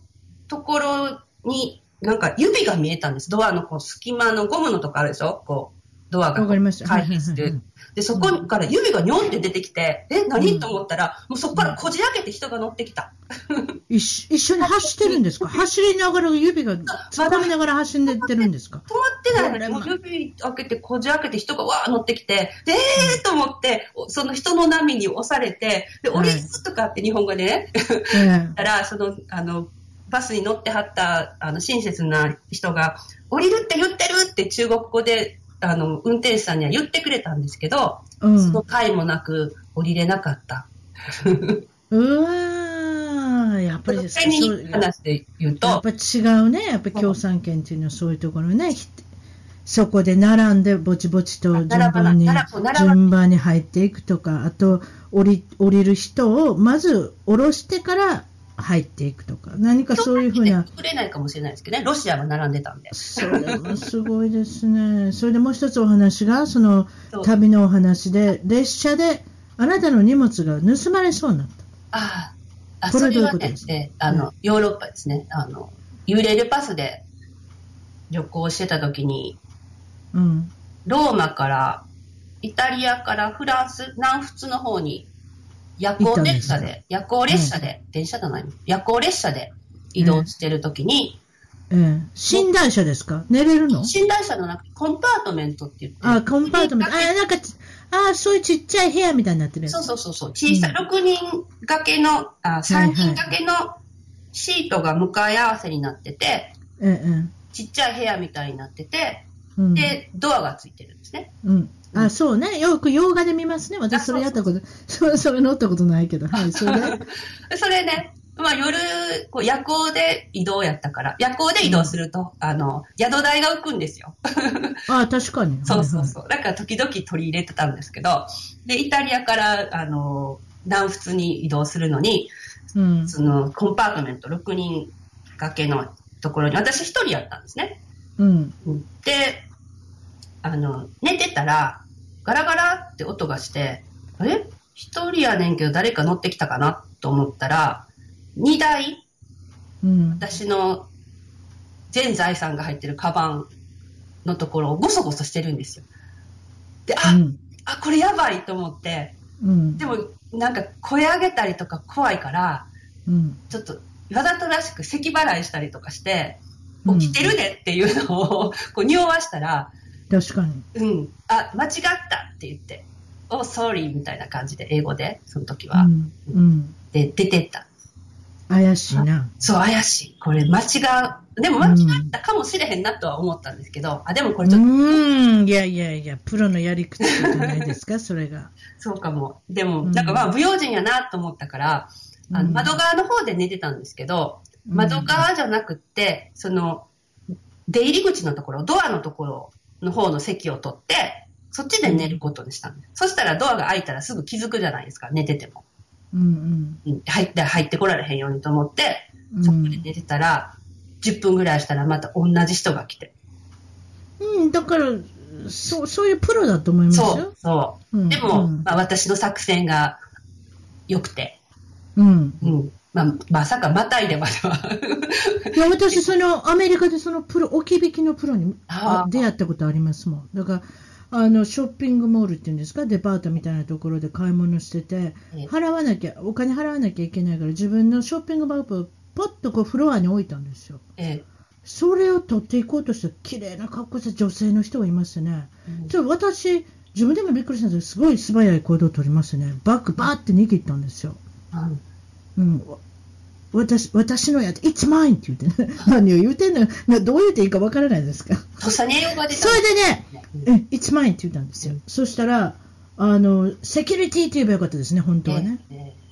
Speaker 2: ところに、なんか指が見えたんです。ドアのこう隙間のゴムのとこあるでしょ？こう、ドアが
Speaker 1: わかりました。
Speaker 2: 回避する。で、そこから指がニョンって出てきて、え、何？と思ったら、もうそこからこじ開けて人が乗ってきた。*laughs*
Speaker 1: 一緒一緒に走ってるんですか？*laughs* 走りながら指が突っ込みながら走ってるんですか？
Speaker 2: 止まってないのに、
Speaker 1: これま
Speaker 2: もう指開けて、こじ開けて人がわー乗ってきて、でえーと思って、おその人の波に押されて、で、
Speaker 1: はい
Speaker 2: 降りすとかって日本語でね、*laughs*
Speaker 1: え
Speaker 2: たら、その、あの、バスに乗ってはった、あの、親切な人が、降りるって言ってるって中国語で、あの、運転手さんには言ってくれたんですけど、
Speaker 1: えうん。
Speaker 2: その回もなく降りれなかった。
Speaker 1: うわー、やっぱり
Speaker 2: 話で言うと、
Speaker 1: やっぱ違うね、やっぱ共産圏っていうのはそういうところね、ひそこで並んでぼちぼちと順番に順番に入っていくとか、あと降り降りる人をまず降ろしてから入っていくとか、何かそういうふうな、
Speaker 2: 作れないかもしれないですけどね、ロシアは並んでたんで。
Speaker 1: それもすごいですね。それでもう一つお話が、その旅のお話で、列車であなたの荷物が盗まれそうになった。
Speaker 2: ああ、あ
Speaker 1: これはどういうことですか？
Speaker 2: えあの、ヨーロッパですね。あの、ユーレールパスで旅行してた時に、
Speaker 1: うん。
Speaker 2: ローマから、イタリアからフランス、南仏の方に、夜行列車で、夜行列車で、電車じゃないの夜行列車で移動してる時に、
Speaker 1: ええ、寝台車ですか？寝れるの？
Speaker 2: 寝台車の中、コンパートメントって言って、
Speaker 1: あ、コンパートメント。あ、なんかち、あ、そういうちっちゃい部屋みたいになってる。
Speaker 2: そうそうそうそう、小さい、
Speaker 1: うん
Speaker 2: 6人掛けの、あ
Speaker 1: はい
Speaker 2: 3人掛けのシートが向かい合わせになってて、
Speaker 1: ええ、
Speaker 2: ちっちゃい部屋みたいになってて、
Speaker 1: うん。
Speaker 2: で、ドアがついてるんですね。
Speaker 1: うん。あ、そうね。よく洋画で見ますね。私それやったこと、それ、*laughs* それ乗ったことないけど。*laughs* はい、それ *laughs*
Speaker 2: それね、まあ夜、こう夜行で移動やったから、夜行で移動すると、あの、宿代が浮くんですよ。
Speaker 1: あ、確かに。
Speaker 2: そうそうそう。だから時々取り入れてたんですけど、で、イタリアから、あの、南仏に移動するのに、
Speaker 1: う。うん。
Speaker 2: その、コンパートメント6人掛けのところに、私一人やったんですね。
Speaker 1: うん。
Speaker 2: で、あの、寝てたら、ガラガラって音がして、あれ？一人やねんけど誰か乗ってきたかなと思ったら、荷台、
Speaker 1: うん。
Speaker 2: 私の全財産が入ってるカバンのところをゴソゴソしてるんですよ。で、あ、
Speaker 1: うん。
Speaker 2: あ、これやばいと思って、
Speaker 1: うん
Speaker 2: で。もなんか声上げたりとか怖いから、
Speaker 1: うん。
Speaker 2: ちょっとわざとらしく咳払いしたりとかして、
Speaker 1: うん
Speaker 2: 起きてるねっていうのをこう匂わしたら、
Speaker 1: 確かに。
Speaker 2: うん、あ、間違ったって言って、oh, sorry みたいな感じで英語で、その時は。
Speaker 1: うん。うん。
Speaker 2: で、出てった。
Speaker 1: 怪しいな。
Speaker 2: そう、怪しい。これ間違う。でも間違ったかもしれへんなとは思ったんですけど、あ、でもこ
Speaker 1: う
Speaker 2: れちょっと、
Speaker 1: ーん。いやいやいや、プロのやり口じゃないですか、*laughs* それが。
Speaker 2: そうかも。でも、
Speaker 1: うん
Speaker 2: なんかまあ、不用心やなと思ったから、あの
Speaker 1: うん
Speaker 2: 窓側の方で寝てたんですけど、
Speaker 1: うん
Speaker 2: 窓側じゃなくって、その、出入り口のところ、ドアのところの方の席を取って、そっちで寝ることにしたんです。そしたらドアが開いたらすぐ気づくじゃないですか、寝てても。
Speaker 1: うん
Speaker 2: うん入って、入ってこられへんようにと思って、
Speaker 1: うん。
Speaker 2: そこで寝てたら、10分ぐらいしたらまた同じ人が来て。
Speaker 1: うん、だから、そう、そういうプロだと思いますよ
Speaker 2: そう。、そう。
Speaker 1: うん
Speaker 2: でも、
Speaker 1: うん
Speaker 2: まあ、私の作戦が良くて、
Speaker 1: うん。
Speaker 2: うん。まあ、まさかまたいでまでは。
Speaker 1: いや、私、その、アメリカでそのプロ、置き引きのプロに出会ったことありますもん。だから、あの、ショッピングモールっていうんですか、デパートみたいなところで買い物してて、
Speaker 2: ええ
Speaker 1: 払わなきゃ、お金払わなきゃいけないから、自分のショッピングバッグをポッとこうフロアに置いたんですよ。
Speaker 2: え
Speaker 1: それを取っていこうとした綺麗な格好した女性の人がいましてね。
Speaker 2: え
Speaker 1: ちょっと私、自分でもびっくりしたんですけど、すごい素早い行動を取りましてね、バッグバーって握ったんですよ。
Speaker 2: うん
Speaker 1: うん、わ私私のやつ、It's mine って言ってね、*laughs* 何を言うてんのなどう言っていいかわからないですか。それでね、
Speaker 2: うん
Speaker 1: うん It's mine って言ったんですよ。そしたら、あの、セキュリティって言えばよかったですね、本当はね。
Speaker 2: ええ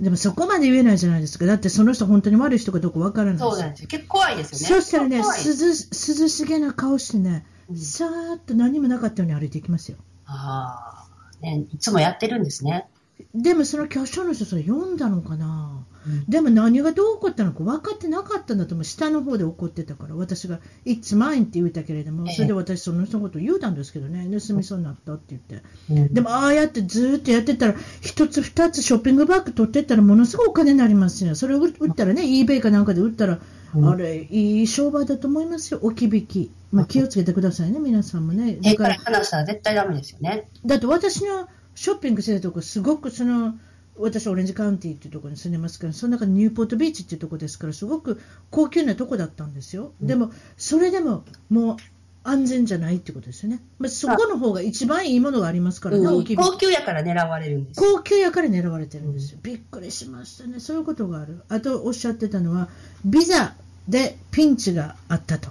Speaker 1: でもそこまで言えないじゃないですか。だってその人本当に悪い人かどうかわからない
Speaker 2: そうなんですよ。結構怖いですよね。
Speaker 1: そしたらね、涼涼しげな顔してね、
Speaker 2: うん
Speaker 1: さーっと何もなかったように歩いていきますよ。
Speaker 2: ああ、ね、いつもやってるんですね。
Speaker 1: でもその巨匠の人、それ読んだのかな、
Speaker 2: うん。
Speaker 1: でも何がどう起こったのか分かってなかったんだと思う、下の方で怒ってたから、私が、It's mine って言ったけれども、
Speaker 2: ええ。
Speaker 1: それで私、その人のことを言うたんですけどね、盗みそうになったって言って、
Speaker 2: うん。
Speaker 1: でもああやってずーっとやってたら、一つ、二つショッピングバッグ取ってったら、ものすごいお金になりますよ、それを売売ったらね、eBay かなんかで売ったら、
Speaker 2: うん。
Speaker 1: あれ、いい商売だと思いますよ、置き引き、まあ、気をつけてくださいね、皆さんもね。だから
Speaker 2: ら話したら絶対ダメですよね。
Speaker 1: だって私のショッピングしてるとこ、すごくその、私、オレンジカウンティっていうところに住んでますけど、その中にニューポートビーチっていうところですから、すごく高級なとこだったんですよ。
Speaker 2: うん
Speaker 1: でも、それでももう安全じゃないってことですよね。まあ、そこの方が一番いいものがありますからね、
Speaker 2: うん高級やから狙われるんです。
Speaker 1: 高級やから狙われてるんですよ。びっくりしましたね。そういうことがある。あとおっしゃってたのは、ビザでピンチがあったと。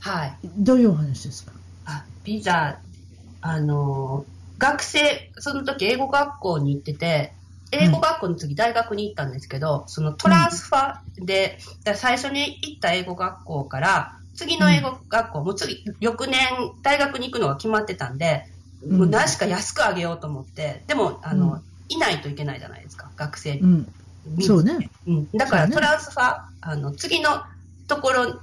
Speaker 2: はい。
Speaker 1: どういうお話ですか？
Speaker 2: あ、ビザ、あのー、学生、その時英語学校に行ってて、英語学校の次大学に行ったんですけど、そのトランスファで、だから最初に行った英語学校から、次の英語学校、もう次、翌年大学に行くのが決まってたんで、
Speaker 1: うん
Speaker 2: もう何しか安くあげようと思って、でも、あの、
Speaker 1: うん
Speaker 2: いないといけないじゃないですか、学生
Speaker 1: うん。
Speaker 2: に。
Speaker 1: そうね。
Speaker 2: うん、だからトランスファー、あの次のところ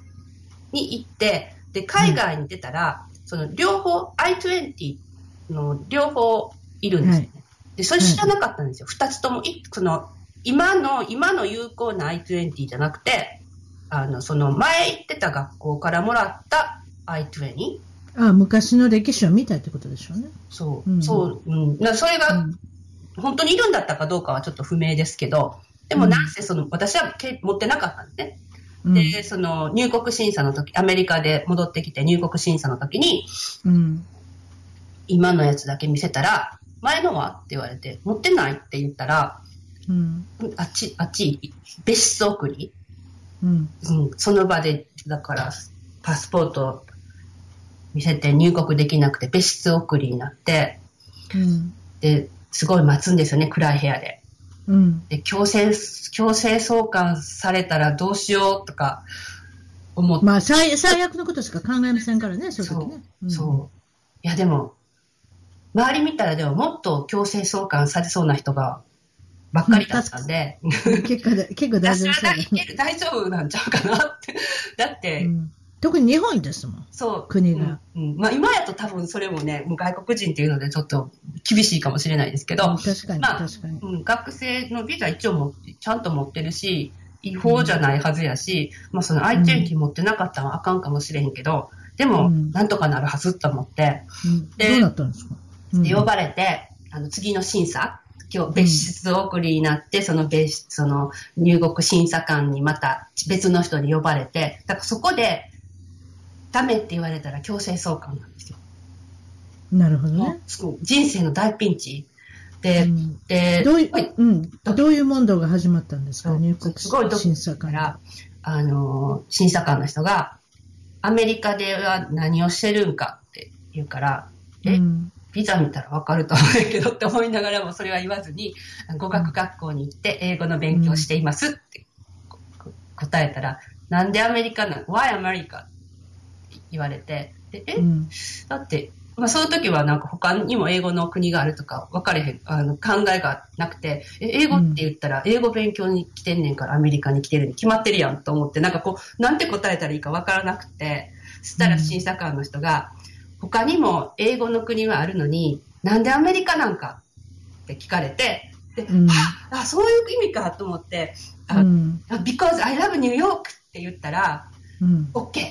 Speaker 2: に行って、で海外に出たら、その両方、I20 の両方いるんですよね。で、それ知らなかったんですよ。二、つともい、その、今の、今の有効な I20 じゃなくて、あの、その前行ってた学校からもらった I20?
Speaker 1: あ昔の歴史を見たってことでしょうね。
Speaker 2: そう、
Speaker 1: うん
Speaker 2: そう、うん。だからそれが、
Speaker 1: うん
Speaker 2: 本当にいるんだったかどうかはちょっと不明ですけど、でもなんせその、私はけ持ってなかったんですね。
Speaker 1: うん
Speaker 2: で、その入国審査の時、アメリカで戻ってきて入国審査の時に、
Speaker 1: うん
Speaker 2: 今のやつだけ見せたら、前のはって言われて、持ってないって言ったら、
Speaker 1: うん
Speaker 2: あっち、あっち、別室送り、
Speaker 1: うん
Speaker 2: うん、その場で、だから、パスポート見せて入国できなくて、別室送りになって、
Speaker 1: うん
Speaker 2: で、すごい待つんですよね、暗い部屋で。
Speaker 1: うん
Speaker 2: で、強制、強制送還されたらどうしようとか思って、
Speaker 1: まあ最最悪のことしか考えませんからね、そういう時ね。
Speaker 2: そう。そう。いや、でも、周り見たらでももっと強制送還されそうな人がばっかりだったんで、
Speaker 1: うん結果で結構大丈夫
Speaker 2: 大丈夫なんちゃうかなって。*laughs* だって、
Speaker 1: うん。特に日本ですもん。
Speaker 2: そう。
Speaker 1: 国が。
Speaker 2: うん。うん。まあ今やと多分それもね、もう外国人っていうのでちょっと厳しいかもしれないですけど、
Speaker 1: 確かに、
Speaker 2: まあ
Speaker 1: 確かに。
Speaker 2: うん、学生のビザ一応もちゃんと持ってるし、違法じゃないはずやし、まあその愛知県持ってなかったのはあかんかもしれへんけど、でも、
Speaker 1: うん。
Speaker 2: なんとかなるはずと思って、
Speaker 1: うん。
Speaker 2: で
Speaker 1: どうなったんですか、
Speaker 2: 呼ばれて、あの次の審査、今日別室送りになって、その別室、その入国審査官にまた別の人に呼ばれて、だからそこで、ダメって言われたら強制送還なんですよ。
Speaker 1: なるほどね。
Speaker 2: 人生の大ピンチ。で、
Speaker 1: うん。
Speaker 2: で、
Speaker 1: どうい、
Speaker 2: はい。う
Speaker 1: うん、どういう問答が始まったんですか、入国
Speaker 2: すごいドキ
Speaker 1: 審査官
Speaker 2: から、あの、審査官の人が、アメリカでは何をしてるんかって言うから、え、
Speaker 1: うん
Speaker 2: ビザ見たらわかると思うんやけどって思いながらもそれは言わずに、語学学校に行って英語の勉強していますってこ答えたら、なんでアメリカなの ?Why America? って言われて、でえ、
Speaker 1: うん
Speaker 2: だって、まあ、その時はなんか他にも英語の国があるとか分かれへん、あの考えがなくて、え英語って言ったら英語勉強に来てんねんからアメリカに来てるに決まってるやんと思って、なんかこう、なんて答えたらいいか分からなくて、そしたら審査官の人が、他にも英語の国はあるのに、なんでアメリカなんか？って聞かれて、で、
Speaker 1: うん。
Speaker 2: あ、そういう意味かと思って、あ、
Speaker 1: うん。
Speaker 2: あ because I love New York って言ったら、
Speaker 1: うん
Speaker 2: OK!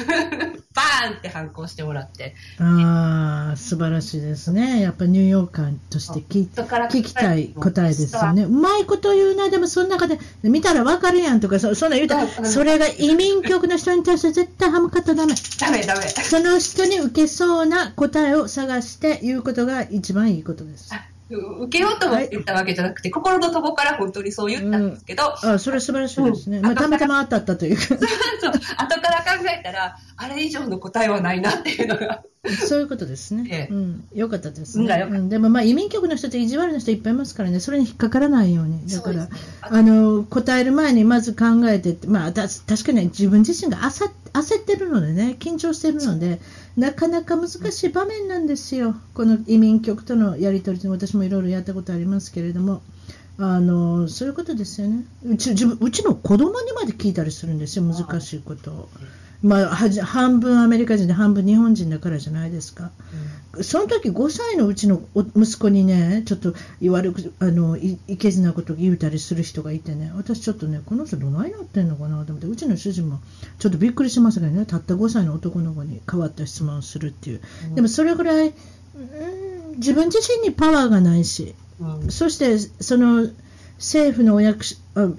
Speaker 2: *laughs* バーンって反抗してもらって、
Speaker 1: ああ、素晴らしいですね。やっぱニューヨーカーとして聞聞きたい答えですよね。うまいこと言うな、でもその中で、見たらわかるやんとか、そそんなん言うたら、
Speaker 2: うん
Speaker 1: それが移民局の人に対して絶対歯向かったらダメ。
Speaker 2: ダメダメ。
Speaker 1: その人に受けそうな答えを探して言うことが一番いいことです。
Speaker 2: 受けようと思って言ったわけじゃなくて、心の底から本当にそう言ったんですけど、
Speaker 1: あそれ素晴らしいですね。
Speaker 2: うん
Speaker 1: まあ、たまたま当たったという。*laughs* か、
Speaker 2: そう。後から考えたら、あれ以上の答えはないなっていうのが。
Speaker 1: そういうことですね。
Speaker 2: ええ。
Speaker 1: うん、よかったですね。うん。でもまあ移民局の人って意地悪な人いっぱいいますからね、それに引っかからないように。だから、
Speaker 2: ね
Speaker 1: あの答える前にまず考えてまあ、た確かに自分自身が焦焦ってるのでね、緊張してるので、なかなか難しい場面なんですよ、この移民局とのやり取りで、私もいろいろやったことありますけれども。あのそういうことですよねうち自分うちの子供にまで聞いたりするんですよ、難しいことを。まあ、はじ半分アメリカ人で半分日本人だからじゃないですか。その時5歳のうちのお息子にね、ちょっと言われるあのいいけずなこと言うたりする人がいてね、私ちょっとね、この人どないなってんのかなと思って、うちの主人もちょっとびっくりしますけどね、たった5歳の男の子に変わった質問をするっていう。でもそれぐらい、うん、自分自身にパワーがないし、
Speaker 2: うん。
Speaker 1: そしてその政府のお役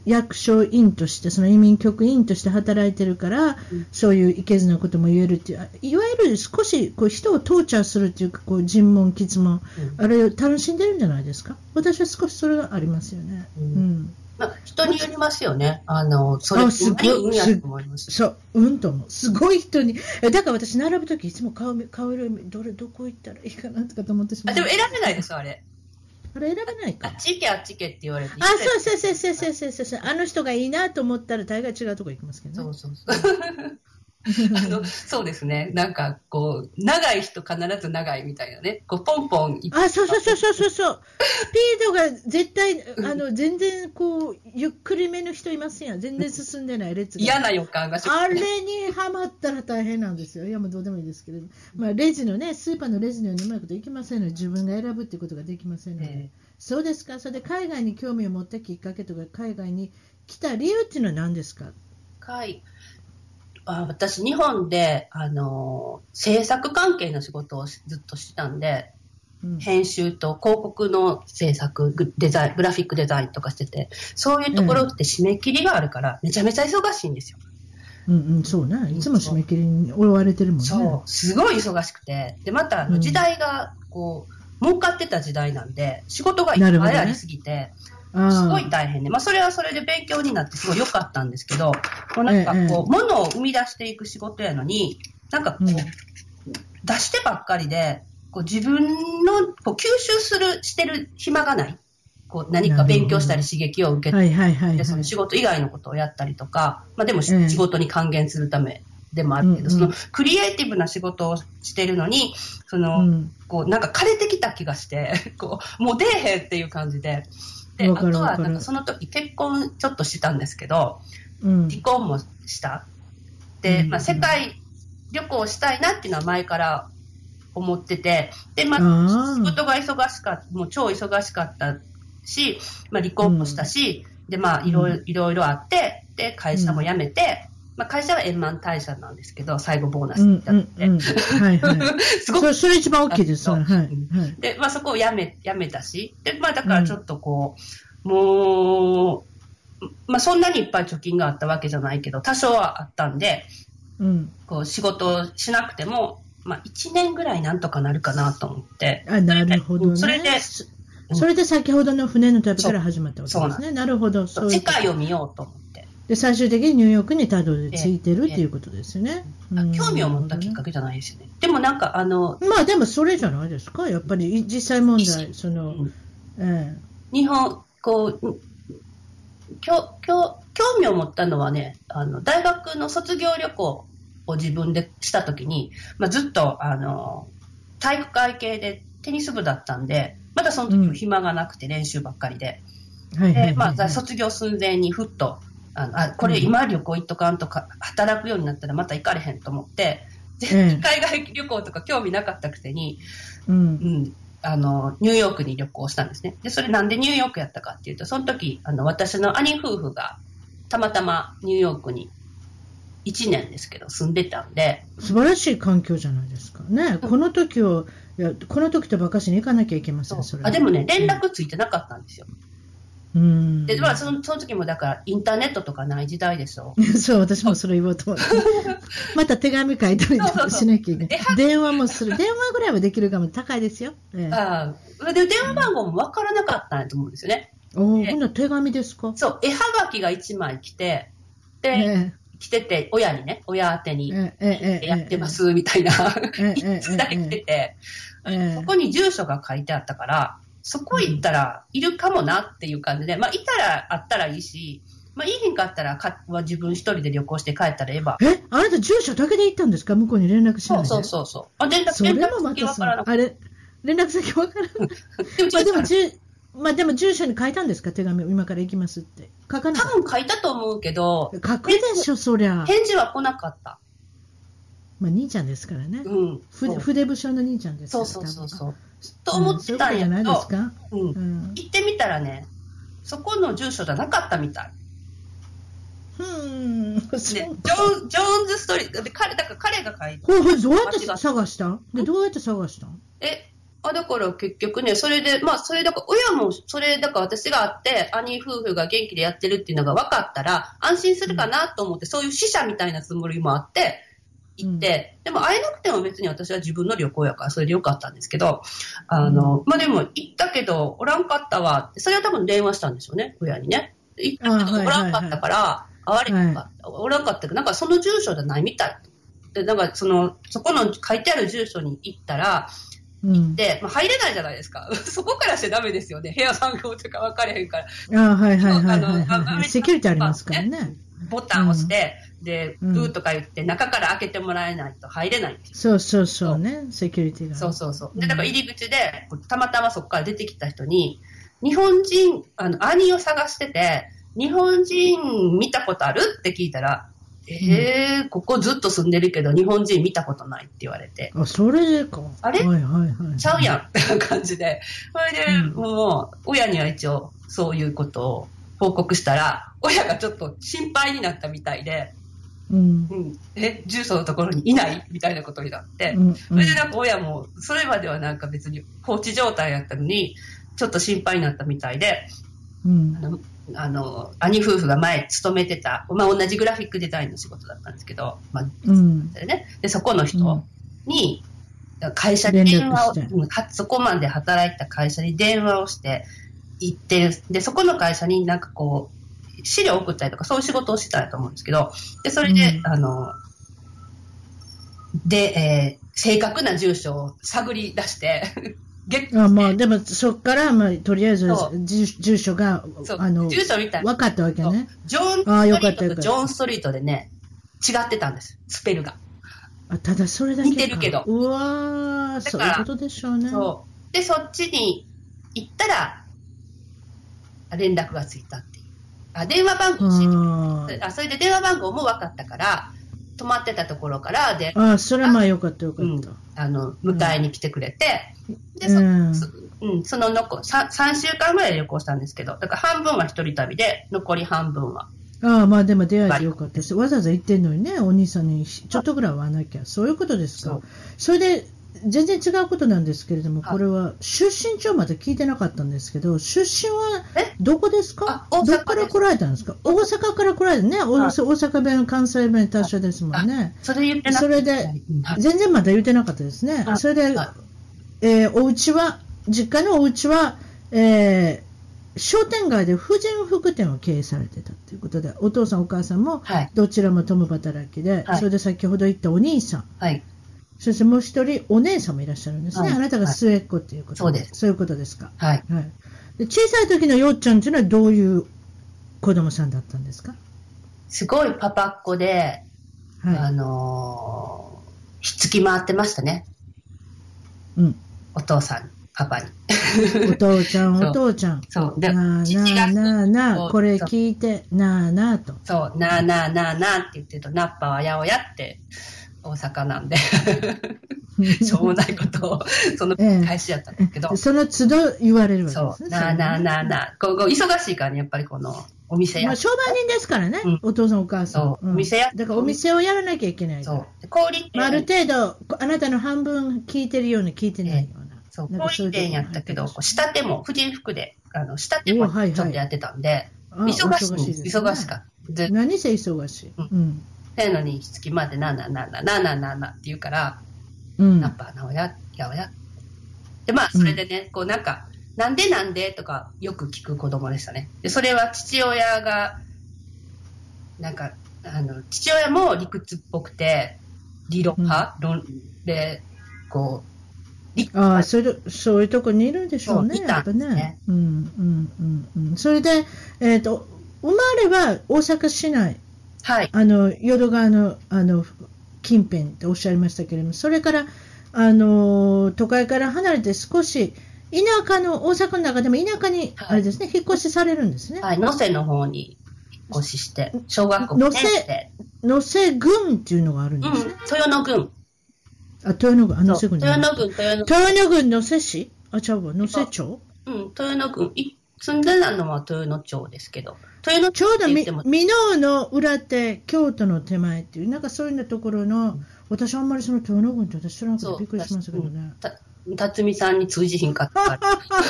Speaker 1: 役所員として、その移民局員として働いてるから、
Speaker 2: うん
Speaker 1: そういういけずなことも言えるっていう、いわゆる少しこう人をトーチャーするっていうか、こう尋問、詰問、あれを楽しんでるんじゃないですか、私は少しそれがありますよね。
Speaker 2: うん
Speaker 1: うん
Speaker 2: まあ、人によりますよね。あの、それ、
Speaker 1: あすごい。そう、うんと思う。すごい人に。えだから私、並ぶとき、いつも顔見、顔色見、どれ、どこ行ったらいいかなとかと思ってしま
Speaker 2: あ、
Speaker 1: う。
Speaker 2: でも選べないですよ、あれ。
Speaker 1: あれ選べないか。
Speaker 2: あっち行けあっち行けって言われて
Speaker 1: あそうそうそうそうそうそうそう。あの人がいいなと思ったら大概違うとこ行きますけどね。
Speaker 2: そうそうそう。あのそうですね。なんか、こう、長い人必ず長いみたいなね。こう、ポンポン行
Speaker 1: あ、そうそうそうそうそうそう。スピードが絶対、あの、全然こう、ゆっくりめの人いますやん。全然進んでない列が。
Speaker 2: 嫌な予感がし
Speaker 1: あれにはまったら大変なんですよ。いや、もうどうでもいいですけれど。まあ、レジのね、スーパーのレジのようにうまいこといきませんので、自分が選ぶっていうことができませんので。
Speaker 2: え
Speaker 1: そうですか？それで海外に興味を持ったきっかけとか、海外に来た理由っていうのは何ですか？
Speaker 2: 海あ私、日本で、あの、制作関係の仕事をずっとしてたんで、
Speaker 1: うん
Speaker 2: 編集と広告の制作、グデザイン、グラフィックデザインとかしてて、そういうところって締め切りがあるから、めちゃめちゃ忙しいんですよ。
Speaker 1: うんうん、そうね。いつも締め切りに追われてるもんね。
Speaker 2: そう、すごい忙しくて、で、また時代が、こう、儲かってた時代なんで、仕事がいっぱいありすぎて、すごい大変で、まあ、それはそれで勉強になってすごい良かったんですけど、こうなんか
Speaker 1: ええ
Speaker 2: こう、物を生み出していく仕事やのに、なんかこう、
Speaker 1: うん。
Speaker 2: 出してばっかりで、こう自分のこう吸収する、してる暇がない。こう何か勉強したり刺激を受けて、
Speaker 1: はいはいはい、はい。
Speaker 2: でその仕事以外のことをやったりとか、まあ、でも仕事に還元するためでもあるけど、
Speaker 1: うんうん。
Speaker 2: そのクリエイティブな仕事をしてるのに、その、
Speaker 1: うん。
Speaker 2: こうなんか枯れてきた気がして、*laughs* こうもう出えへんっていう感じで、であとはなんかその時結婚ちょっとしたんですけど、
Speaker 1: うん。
Speaker 2: 離婚もした。で、
Speaker 1: うん
Speaker 2: まあ、世界旅行したいなっていうのは前から思ってて、で、ま
Speaker 1: あ
Speaker 2: 仕事が忙しかった、もう超忙しかったし、まあ離婚もしたし、で、まあいろいろ、いろいろあって、で、会社も辞めて、まあ会社は円満退社なんですけど、最後ボーナス
Speaker 1: うん
Speaker 2: いただいて、
Speaker 1: うんうん。はいはい。*laughs*
Speaker 2: すごく
Speaker 1: それ、一番大きいです。
Speaker 2: あ
Speaker 1: はい。はい。
Speaker 2: で、まあそこを辞め、辞めたし、で、まあだからちょっとこう、もう、まあそんなにいっぱい貯金があったわけじゃないけど、多少はあったんで、
Speaker 1: うん。
Speaker 2: こう仕事をしなくても、まあ1年ぐらいなんとかなるかなと思って。
Speaker 1: あ、なるほどね。
Speaker 2: それで、
Speaker 1: そそれで先ほどの船の旅から始まったわけですね。なるほど。そういう
Speaker 2: 世
Speaker 1: こと
Speaker 2: 界を見ようと思って。
Speaker 1: で、最終的にニューヨークにたどり着いてるっていうことですね。
Speaker 2: あ
Speaker 1: うん。
Speaker 2: 興味を持ったきっかけじゃないですよね。でもなんかあの、
Speaker 1: まあでもそれじゃないですか。やっぱり実際問題、その、
Speaker 2: うん。
Speaker 1: え
Speaker 2: 日本、こう、興味を持ったのはね、あの、大学の卒業旅行を自分でしたときに、まあ、ずっと、あの、体育会系でテニス部だったんで、まだその時も暇がなくて練習ばっかりで、で、まあ、卒業寸前にふっと、あのあこれ
Speaker 1: うん
Speaker 2: 今旅行行っとかんとか、働くようになったらまた行かれへんと思って、
Speaker 1: ええ
Speaker 2: 海外旅行とか興味なかったくせに、
Speaker 1: うん。
Speaker 2: うん、あの、ニューヨークに旅行したんですね。で、それなんでニューヨークやったかっていうと、その時、あの、私の兄夫婦が、たまたまニューヨークに1年ですけど、住んでたんで、
Speaker 1: 素晴らしい環境じゃないですか。ね。この時を、いやこの時とばかしに行かなきゃいけません、それは。
Speaker 2: あでもね、連絡ついてなかったんですよ。
Speaker 1: うん。
Speaker 2: で、まあ、そのその時もだから、インターネットとかない時代でしょ？*laughs*
Speaker 1: そう、私もそれ言おうと思って。*laughs* また手紙書いたりとかしなきゃいけない。電話もする。電話ぐらいはできるかも高いですよ。ええ、
Speaker 2: ああで、電話番号もわからなかったと思うんですよね。
Speaker 1: おお、
Speaker 2: え
Speaker 1: ほんなら手紙ですか？
Speaker 2: そう、絵はがきが1枚来て、で、
Speaker 1: え
Speaker 2: 来てて、親にね、親宛てに、やってます、みたいな、
Speaker 1: ええ
Speaker 2: 一通だけ来てて、
Speaker 1: ええ
Speaker 2: そこに住所が書いてあったから、そこ行ったらいるかもなっていう感じで、まあ、いたらあったらいいし、まあ、いいへんかったらかは自分一人で旅行して帰ったらええば。
Speaker 1: え、あなた住所だけで行ったんですか？向こうに連絡しないで。
Speaker 2: そうそうそうそう。あ、連絡、連絡先わからな、
Speaker 1: あれ、連絡先わからん。
Speaker 2: た。*laughs* でも、
Speaker 1: まあでも、
Speaker 2: 多
Speaker 1: じゅまあでも住所に書いたんですか？手紙、今から行きますって。書かなかっ
Speaker 2: 分書いたと思うけど、
Speaker 1: た。書くでしょ、そりゃ。
Speaker 2: 返事は来なかった。
Speaker 1: まあ兄ちゃんですからね。
Speaker 2: うん。
Speaker 1: 筆筆武将の兄ちゃんですから。
Speaker 2: そうそうそうそ
Speaker 1: 多
Speaker 2: う。と思ってたんやけど
Speaker 1: うんそう
Speaker 2: ん。
Speaker 1: うん。
Speaker 2: 行ってみたらね、そこの住所じゃなかったみたい。
Speaker 1: ふーん。
Speaker 2: で、ジョン、ジョーンズストリート、で、彼、だから彼が書いて、
Speaker 1: どうやって探した？んで、どうやって探した？ん
Speaker 2: え、あ、だから結局ね、それで、まあ、それだから、親も、それだから私があって、兄夫婦が元気でやってるっていうのが分かったら、安心するかなと思って、そういう死者みたいなつもりもあって、行って、でも会えなくても別に私は自分の旅行やから、それでよかったんですけど、あの、まあ、でも行ったけど、おらんかったわって、それは多分電話したんでしょうね、親にね。行ったけど、おらんかったから、会われへんかった。おらんかったけど、なんかその住所じゃないみたい。で、なんかその、そこの書いてある住所に行ったら、
Speaker 1: うん。
Speaker 2: で、まあ、入れないじゃないですか。*laughs* そこからしてダメですよね。部屋番号とか分かれへんから。
Speaker 1: あはいはいはいはい。セキュリティありますからね。
Speaker 2: ボタンを押して、で、
Speaker 1: うん
Speaker 2: ブーとか言って、中から開けてもらえないと入れない。
Speaker 1: そうそうそうね。セキュリティが。
Speaker 2: そうそうそう。で、
Speaker 1: うん
Speaker 2: だから入り口で、たまたまそこから出てきた人に、日本人、あの、兄を探してて、日本人見たことあるって聞いたら、えー、ここずっと住んでるけど、日本人見たことないって言われて、
Speaker 1: あ、それか。
Speaker 2: あれ？
Speaker 1: はいはいはい。
Speaker 2: ちゃうやんって感じで、それで、
Speaker 1: うん
Speaker 2: もう、親には一応、そういうことを報告したら、親がちょっと心配になったみたいで、
Speaker 1: うん。
Speaker 2: うん、え、住所のところにいない？みたいなことになって、
Speaker 1: うん。
Speaker 2: それでなんか親も、それまではなんか別に放置状態やったのに、ちょっと心配になったみたいで、
Speaker 1: うん
Speaker 2: あ。の、あの兄夫婦が前勤めてた、まあ同じグラフィックデザインの仕事だったんですけど、まあ、
Speaker 1: うん。
Speaker 2: でね、で、そこの人に、会社に電話を、そこまで働いた会社に電話をして、行って、で、そこの会社になんかこう、資料を送ったりとか、そういう仕事をしてたと思うんですけど、で、それで、
Speaker 1: うん
Speaker 2: あの、で、えー正確な住所を探り出して、*laughs* ゲット
Speaker 1: あまあ、でも、そっから、まあ、とりあえず
Speaker 2: そ、
Speaker 1: 住住所があの、
Speaker 2: 住所みたいな。
Speaker 1: 分かったわけね。
Speaker 2: ジョーン
Speaker 1: あーよかった
Speaker 2: ジョーンストリートでね、違ってたんです、スペルが。
Speaker 1: あただそれだけか。
Speaker 2: 似てるけど
Speaker 1: うわそういうことでしょうね。
Speaker 2: そう。で、そっちに行ったら、あ連絡がついた。あ、電話番号教えて
Speaker 1: あ
Speaker 2: それで電話番号も分かったから、泊まってたところからで、
Speaker 1: ああ、それはまあよかったよか
Speaker 2: うん
Speaker 1: った。
Speaker 2: あの、迎えに来てくれて、で、そ,、
Speaker 1: うん
Speaker 2: そうん、その残、3, 3週間ぐらい旅行したんですけど、だから半分は一人旅で、残り半分は。
Speaker 1: ああ、まあでも出会えてよかったです。わざわざ行ってんのにね、お兄さんにちょっとぐらいは会わなきゃ。そういうことですか。
Speaker 2: そ
Speaker 1: れで、全然違うことなんですけれども、
Speaker 2: はい
Speaker 1: これは出身地をまだ聞いてなかったんですけど、出身は
Speaker 2: え？
Speaker 1: どこですか？どこから来られたんですか？大阪から来られたね。大
Speaker 2: はい
Speaker 1: 阪弁、関西弁多少ですもんね。
Speaker 2: それ言ってな
Speaker 1: それで全然まだ言ってなかったですね。
Speaker 2: はい
Speaker 1: それで、
Speaker 2: は
Speaker 1: えーお家は、実家のお家は、えー商店街で婦人服店を経営されてたということで、お父さんお母さんも
Speaker 2: はい。
Speaker 1: どちらも共働きで、
Speaker 2: はい。
Speaker 1: それで先ほど言ったお兄さん、
Speaker 2: はい。
Speaker 1: そしてもう一人お姉さんもいらっしゃるんですね。
Speaker 2: はい
Speaker 1: あなたが末っ子っていうこと
Speaker 2: そうです
Speaker 1: そういうことですか。
Speaker 2: はい。
Speaker 1: はい。で小さい時のよっちゃんっていうのはどういう子供さんだったんですか？
Speaker 2: すごいパパっ子で、あ
Speaker 1: は
Speaker 2: のー、ひっつき回ってましたね。
Speaker 1: い。うん。
Speaker 2: お父さん、パパに。*laughs*
Speaker 1: お父ちゃん、お父ちゃん。
Speaker 2: そう。で、
Speaker 1: なあなあなあなあ、これ聞いて、なあなあと。
Speaker 2: そう、なあなあなあなあって言ってると、ナッパはやおやって、大阪なんで、しょうもないことを、その
Speaker 1: ええ。
Speaker 2: 返しやったんですけど、
Speaker 1: その都度言われるわけ
Speaker 2: そう、
Speaker 1: ですね。
Speaker 2: なあなあなあ
Speaker 1: あ。
Speaker 2: なあ、こう忙しいからね、やっぱりこの、お店や
Speaker 1: まあ、商売人ですからね、
Speaker 2: うん。
Speaker 1: お父さんお母さん。
Speaker 2: そう。
Speaker 1: うん。
Speaker 2: お店や
Speaker 1: だからお店をやらなきゃいけないから。
Speaker 2: そう。で氷店、
Speaker 1: まあ、ある程度、こあなたの半分聞いてるような聞いてないような。
Speaker 2: そう、
Speaker 1: なんかそういうとこ
Speaker 2: 氷店やったけど、こう仕立ても、婦人服で、あの、仕立てもちょっとやってたんで、
Speaker 1: あ
Speaker 2: 忙しい、
Speaker 1: おですね。
Speaker 2: 忙しかった。で、
Speaker 1: 何せ忙しい。
Speaker 2: うん。
Speaker 1: うん。
Speaker 2: せやのに、しつきまで、なあなあなあなあなあなあなあなあって言うから、
Speaker 1: うん
Speaker 2: ナッパーなおや、やおや。で、まあ、それでね、こうなんか、なんでなんでとかよく聞く子供でしたね。で、それは父親が、なんか、あの、父親も理屈っぽくて、理論派、論で、こう、理
Speaker 1: ああ、それでそういうとこにいるんでしょうね、
Speaker 2: そう
Speaker 1: やっぱ
Speaker 2: ね
Speaker 1: ね。うんうんうんうん。それで、えっ、と、生まれは大阪市内、
Speaker 2: はい。
Speaker 1: あの、淀川の、あの、近辺っておっしゃいましたけれども、それから、あの、都会から離れて少し、田舎の、大阪の中でも田舎に、
Speaker 2: はい
Speaker 1: あれですね、引っ越しされるんですね。
Speaker 2: はい、能勢の方に引っ越しして、小学校5年生。
Speaker 1: 野瀬郡っていうのがあるん
Speaker 2: うん
Speaker 1: ですね。、
Speaker 2: 豊野郡。
Speaker 1: あ、豊野郡、あ、野瀬
Speaker 2: そう
Speaker 1: 郡
Speaker 2: 豊野郡、豊野
Speaker 1: 豊野郡野瀬市？あ、ちゃうわ、野瀬町？
Speaker 2: うん、豊野郡。い住んでたのは豊野町ですけど、豊野
Speaker 1: ちょうど箕面の裏手、京都の手前っていう、なんかそういうところの、私あんまりその豊野郡って私知らなくてびっくりしましたけどね。
Speaker 2: た辰巳さんに通じひんかったから。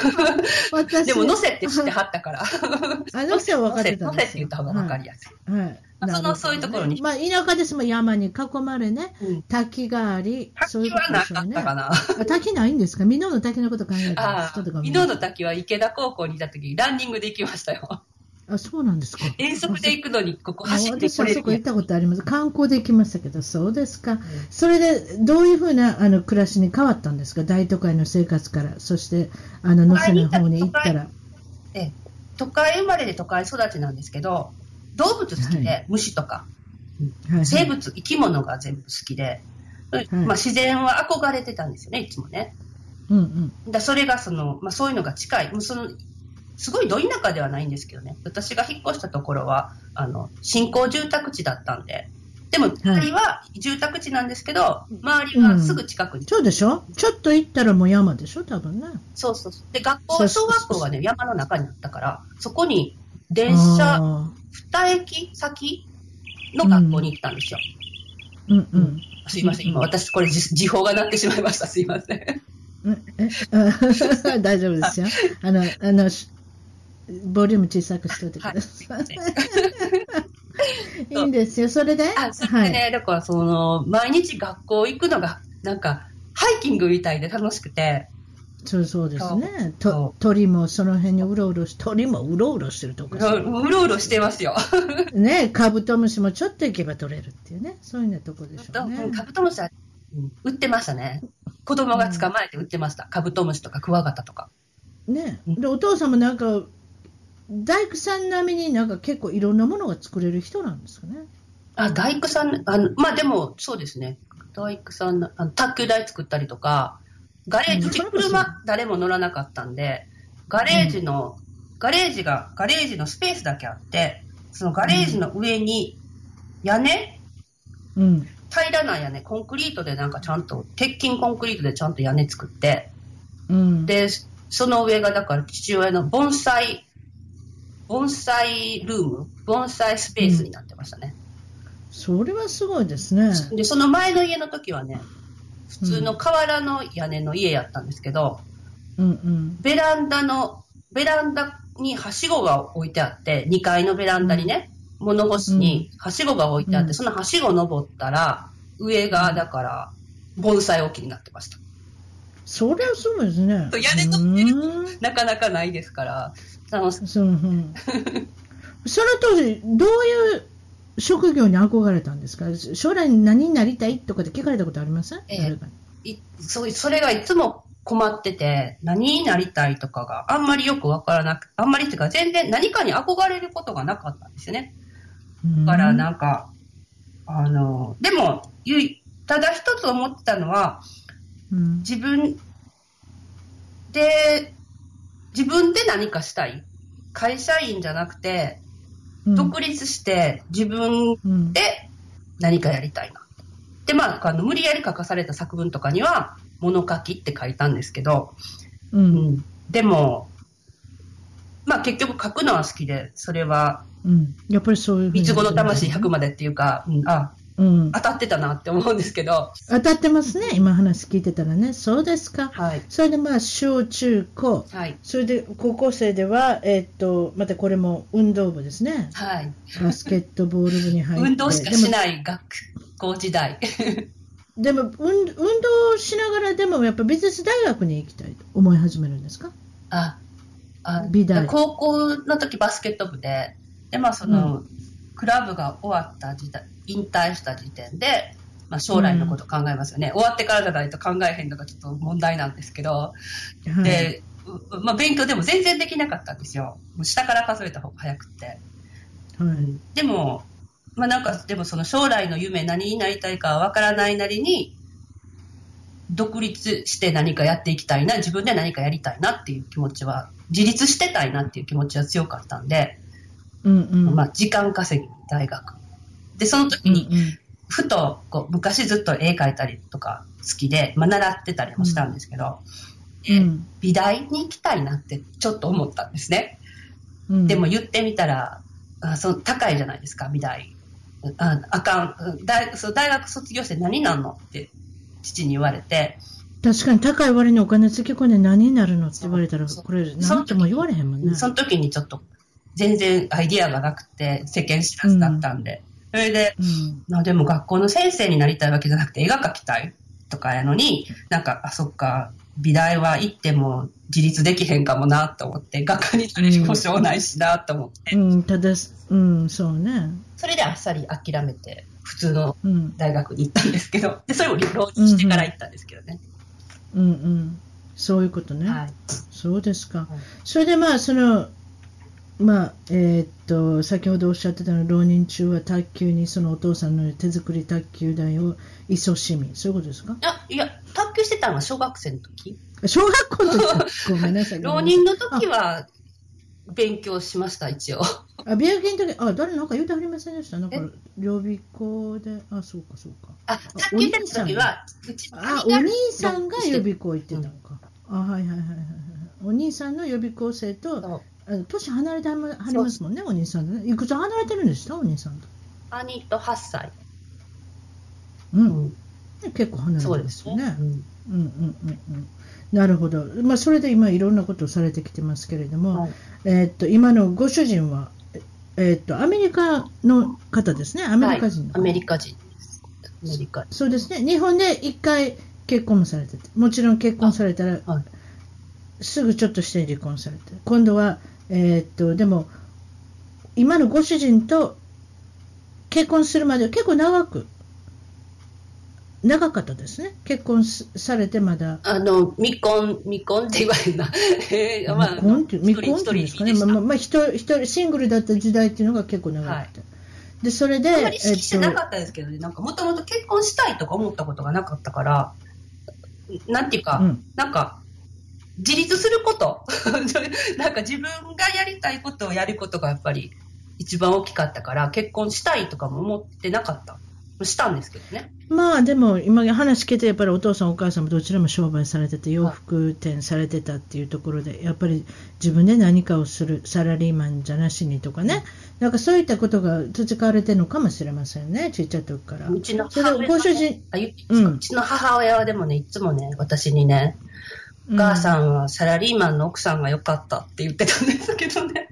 Speaker 2: *laughs*
Speaker 1: 私
Speaker 2: でも、乗せって知ってはったから。*laughs*
Speaker 1: あ、野瀬は分かってたん
Speaker 2: 乗せって。言った方が分かりやすい。
Speaker 1: はい。はい
Speaker 2: まあそのそういうところに
Speaker 1: まあ、田舎ですもん山に囲まれね、
Speaker 2: うん
Speaker 1: 滝があり、そういう
Speaker 2: 滝はな
Speaker 1: ことでしょうね。
Speaker 2: かったかな。
Speaker 1: あ滝ないんですか？箕面の滝のこと考えたら、
Speaker 2: ああ
Speaker 1: ちょっとご、めん
Speaker 2: 箕面の滝は池田高校にいた時にランニングで行きましたよ。
Speaker 1: あ、そうなんですか。
Speaker 2: 遠足で行くのにここ
Speaker 1: あ
Speaker 2: 走ってれる
Speaker 1: はそこ行ったことあります。観光で行きましたけど、そうですか。それで、どういうふうなあの暮らしに変わったんですか？大都会の生活から、そして、あの、能勢の方に行ったら。
Speaker 2: で都会生まれで都会育ちなんですけど、動物好きで、
Speaker 1: は
Speaker 2: 虫とか、
Speaker 1: はいはい
Speaker 2: 生物、生き物が全部好きで、まあ、自然は憧れてたんですよね、いつもね。
Speaker 1: うんうん。
Speaker 2: だそれがその、まあ、そういうのが近い。もうそのすごいど田舎ではないんですけどね。私が引っ越したところは、あの、新興住宅地だったんで。でも、周りは住宅地なんですけど、周りはすぐ近くに。
Speaker 1: そうでしょ？ちょっと行ったらもう山でしょ？多分ね。
Speaker 2: そうそうそう。で、学校、小学校がね、山の中にあったから、そこに電車、
Speaker 1: あ
Speaker 2: 二駅先の学校に行ったんですよ。
Speaker 1: ーうんうん。
Speaker 2: すいません、今私これ時時報が鳴ってしまいました。すいません。*laughs*
Speaker 1: 大丈夫ですよ。あの、あの、しボリューム小さくしておいてください。いいんですよ。それで？
Speaker 2: あ、それでね、だからその、毎日学校行くのが、なんか、ハイキングみたいで楽しくて、
Speaker 1: そうそうですね。
Speaker 2: そ
Speaker 1: と鳥もその辺にうろうろし、鳥もうろうろしてるとこ
Speaker 2: ううろうろしてますよ。*laughs*
Speaker 1: ね、カブトムシもちょっと行けば取れるっていうね、そういうなとこでしょうね。
Speaker 2: カブトムシは、うん売ってましたね。子供が捕まえて売ってました。カブトムシとかクワガタとか。
Speaker 1: ね、でお父さんもなんか、大工さん並みになんか結構いろんなものが作れる人なんですかね。
Speaker 2: あ、大工さん、あの、まあ、でも、そうですね。大工さんの、あの卓球台作ったりとか、ガレージ、車誰も乗らなかったんで、ガレージの、ガレージが、ガレージのスペースだけあって、そのガレージの上に屋根？
Speaker 1: うん。
Speaker 2: 平らな屋根、コンクリートでなんかちゃんと、鉄筋コンクリートでちゃんと屋根作って、
Speaker 1: うん。
Speaker 2: で、その上がだから父親の盆栽、盆栽ルーム、盆栽スペースになってましたね。
Speaker 1: それはすごいですね。
Speaker 2: で、その前の家の時はね、普通の瓦の屋根の家やったんですけど、
Speaker 1: うんうん。
Speaker 2: ベランダの、ベランダにはしごが置いてあって、2階のベランダにね、物干しにはしごが置いてあって、
Speaker 1: うん
Speaker 2: そのはしご登ったら、上がだから、盆栽置きになってました。
Speaker 1: それはすごいですね。
Speaker 2: 屋根取ってなかなかないですから、楽し
Speaker 1: そう、うん。その当時、どういう職業に憧れたんですか？将来何になりたいとかって聞かれたことあります？
Speaker 2: ええ。
Speaker 1: 誰かに。
Speaker 2: いそうそれがいつも困ってて、何になりたいとかがあんまりよくわからなく、あんまりっていうか全然何かに憧れることがなかったんですよね。だからなんか、あの、でも、ただ一つ思ってたのは、
Speaker 1: うん。
Speaker 2: 自分で、自分で何かしたい？会社員じゃなくて、
Speaker 1: うん。
Speaker 2: 独立して自分
Speaker 1: うん
Speaker 2: で何かやりたいな。で、まあ、あの無理やり書かされた作文とかには、物書きって書いたんですけど、
Speaker 1: う
Speaker 2: うん。ん、でも、まあ結局書くのは好きで、それは、
Speaker 1: うん。やっぱりそういう
Speaker 2: 三つ子の魂100までっていうか、うん、あ、
Speaker 1: うん
Speaker 2: 当たってたなって思うんですけど、
Speaker 1: 当たってますね、今話聞いてたらね。そうですか。
Speaker 2: はい。
Speaker 1: それでまあ、小中高。
Speaker 2: はい。
Speaker 1: それで高校生では、えーっと、またこれも運動部ですね。
Speaker 2: はい。
Speaker 1: バスケットボール部に入って。
Speaker 2: 運動しかしない学校時代。
Speaker 1: でも、運運動しながらでもやっぱ美術大学に行きたいと思い始めるんですか？
Speaker 2: あ、あ
Speaker 1: 美大
Speaker 2: 高校の時バスケット部で、で、まあその、クラブが終わった時代、引退した時点で、まあ将来のこと考えますよね。終わってからじゃないと考えへんのがちょっと問題なんですけど、
Speaker 1: はい、
Speaker 2: で、うまあ勉強でも全然できなかったんですよ。もう下から数えた方が早くって。
Speaker 1: はい。
Speaker 2: でも、まあなんか、でもその将来の夢何になりたいかはわからないなりに、独立して何かやっていきたいな、自分で何かやりたいなっていう気持ちは、自立してたいなっていう気持ちは強かったんで、
Speaker 1: うんうん。
Speaker 2: まあ時間稼ぎに大学。で、その時
Speaker 1: うん
Speaker 2: に、ふとこう昔ずっと絵描いたりとか好きで、まあ習ってたりもしたんですけど、
Speaker 1: うんうん
Speaker 2: 美大に行きたいなってちょっと思ったんですね。
Speaker 1: うん
Speaker 2: でも言ってみたら、あそ高いじゃないですか、美大。ああかんうん大そう大学卒業して何なんのって父に言われて、
Speaker 1: 確かに高い割にお金つぎ込んで何になるのって言われたら、これ、なんとも言われへんもんね。
Speaker 2: その時にちょっと全然アイディアがなくて、世間知らずだったんで。それで、
Speaker 1: うん
Speaker 2: まあでも学校の先生になりたいわけじゃなくて絵が描きたいとかやのに、なんか、あ、そっか、美大は行っても自立できへんかもなと思って、学科になる保証ないしなと思って、
Speaker 1: うん、ただ、うん、そうね。
Speaker 2: それであっさり諦めて、普通の
Speaker 1: うん、
Speaker 2: 大学に行ったんですけど、で、それを浪人してから行ったんですけどね。
Speaker 1: うん、うん。そういうことね。
Speaker 2: はい。
Speaker 1: そうですか。
Speaker 2: はい
Speaker 1: それでまあ、その、まあ、えーっと、先ほどおっしゃってたのは、浪人中は卓球に、そのお父さんの手作り卓球台を勤しみ、そういうことですか？
Speaker 2: あ、いや、卓球してたのは小学生の時。
Speaker 1: 小学校の時？*laughs* ごめんなさい。
Speaker 2: 浪人の時は勉強しました、一応。
Speaker 1: あ、美容の時、あ、誰なんか言うてはりませんでした？なんか、予備校で、あ、そうか、そうか。
Speaker 2: あ、卓球してた時は、
Speaker 1: あ、お兄さんが予備校行ってたのか。あ、はいはいはいはいはい。お兄さんの予備校生と、年離れてはりますもんね、お兄さんとね。いくつ離れてるんでしたお兄さんと？
Speaker 2: 兄と8歳。
Speaker 1: うん。結構離れてまよね。
Speaker 2: ですすね。うん
Speaker 1: うんうんうんうん。なるほど。まあ、それで今いろんなことをされてきてますけれども、
Speaker 2: はい
Speaker 1: えーっと、今のご主人は、えーっと、アメリカの方ですね。アメリカ人
Speaker 2: はいアメリカ人です。アメリカ人。
Speaker 1: そうですね。日本で一回結婚もされてて、もちろん結婚されたら、
Speaker 2: はい
Speaker 1: すぐちょっとして離婚されて、今度は、えーっと、でも、今のご主人と結婚するまでは結構長く、長かったですね。結婚すされてまだ。
Speaker 2: あの、未婚、未婚って言われるな。*laughs* えーまあ、
Speaker 1: 未婚って未婚いうんですかね。まあまあまあ、一人、一人、シングルだった時代っていうのが結構長くて。で、それで、
Speaker 2: あんまり意識してなかったですけどね、なんかもともと結婚したいとか思ったことがなかったから、なんていうか、
Speaker 1: うん
Speaker 2: なんか、自立すること、*laughs* なんか自分がやりたいことをやることがやっぱり一番大きかったから、結婚したいとかも思ってなかった。したんですけどね。
Speaker 1: まあでも今話聞いてやっぱりお父さんお母さんもどちらも商売されてて洋服店されてたっていうところでやっぱり自分で何かをするサラリーマンじゃなしにとかね。なんかそういったことが培われてるのかもしれませんねちっちゃい時から。
Speaker 2: うちの母親は
Speaker 1: う
Speaker 2: ちの母親はでもね、いつもね、私にね、お母さんはサラリーマンの奥さんが良かったって言ってたんですけどね。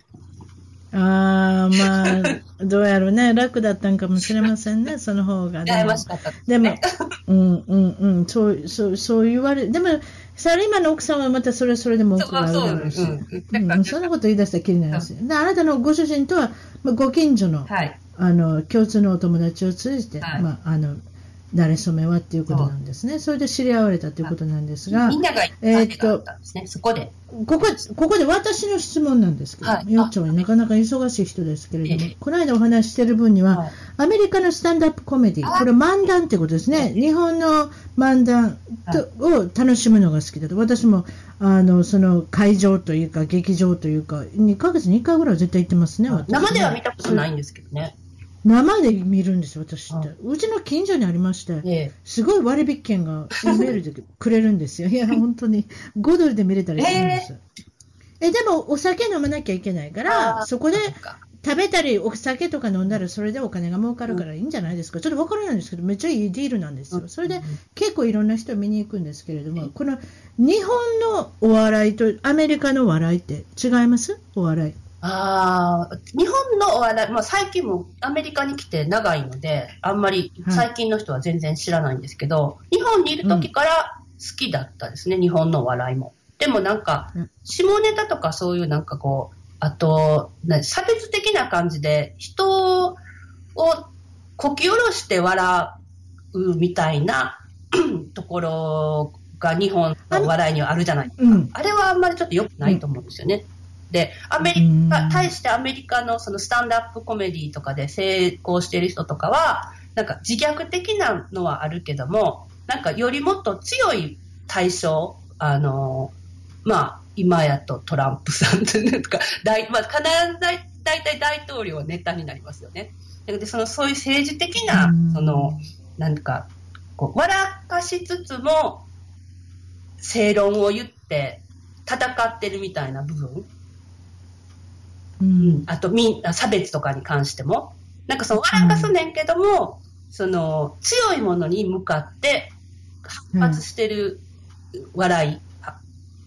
Speaker 1: ああまあどうやろうね *laughs* 楽だったんかもしれませんねその方が
Speaker 2: 羨
Speaker 1: ね。
Speaker 2: ましかったです
Speaker 1: でも
Speaker 2: ね。、
Speaker 1: うんうんうん、そうそうそう言われでも、サラリーマンの奥さんはまたそれはそれで文句があるだろうし、
Speaker 2: そん
Speaker 1: なこと言い出したらきりないですよ。であなたのご主人とは、まあ、ご近所の,、
Speaker 2: はい。
Speaker 1: あの共通のお友達を通じて、
Speaker 2: はい
Speaker 1: まあ、あの慣れ初めはっていうことなんですね。それで知り合われたということなんですが、
Speaker 2: みんなが
Speaker 1: えーっと
Speaker 2: えったんですね。そこで。
Speaker 1: ここここで私の質問なんですけど、
Speaker 2: はい
Speaker 1: よっちゃんはなかなか忙しい人ですけれども
Speaker 2: ええ、
Speaker 1: この間お話ししている分には、
Speaker 2: はい
Speaker 1: アメリカのスタンドアップコメディ、これ漫談ってことですね。日本の漫談とを楽しむのが好きだと。私も、あの、その会場というか、劇場というか、2ヶ月に1回ぐらいは絶対行ってますね。私ね
Speaker 2: 生では見たことないんですけどね。
Speaker 1: 生で見るんですよ、私っ
Speaker 2: は
Speaker 1: て。うちの近所にありまして。
Speaker 2: ええ
Speaker 1: すごい割引券がメールでくれるんですよ。*laughs* いや、本当に5ドルで見れたりするんです。えでも、お酒飲まなきゃいけないか
Speaker 2: あ
Speaker 1: ら、
Speaker 2: ー
Speaker 1: そこで食べたり、お酒とか飲んだら、それでお金が儲かるからいいんじゃないですか。ちょっとわからないんですけど、めっちゃいいディールなんですよ。それで結構いろんな人見に行くんですけれども、この日本のお笑いとアメリカのお笑いって違います？お笑い。
Speaker 2: ああ、日本のお笑い、まあ、最近もアメリカに来て長いので、あんまり
Speaker 1: はい
Speaker 2: 最近の人は全然知らないんですけど、日本にいる時から好きだったですね、日本のお笑いも。でもなんか
Speaker 1: うん、
Speaker 2: 下ネタとかそういうなんかこう、あと、な差別的な感じで、人をこき下ろして笑うみたいな *clears throat* ところが日本のお笑いにはあるじゃないですか。
Speaker 1: うん。
Speaker 2: あれはあんまりちょっと良くないと思うんですよね。で、アメリカ、
Speaker 1: うん
Speaker 2: 対してアメリカのそのスタンドアップコメディとかで成功している人とかは、なんか自虐的なのはあるけども、なんかよりもっと強い対象、あの、まあ、今やとトランプさんとか、*laughs* 大まあ、必ず大大体大統領はネタになりますよね。で、その、そういう政治的な
Speaker 1: うん、
Speaker 2: その、なんか、こう、笑かしつつも、正論を言って、戦ってるみたいな部分。
Speaker 1: うん。
Speaker 2: あと、みん差別とかに関しても。なんかその、笑かすねんけども、その、強いものに向かって、反発してる笑い、は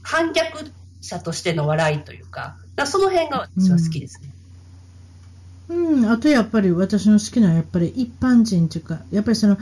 Speaker 2: 反逆者としての笑いというか、だからその辺が私は好きですね。
Speaker 1: うん、あとやっぱり私の好きなやっぱり一般人というか、やっぱりその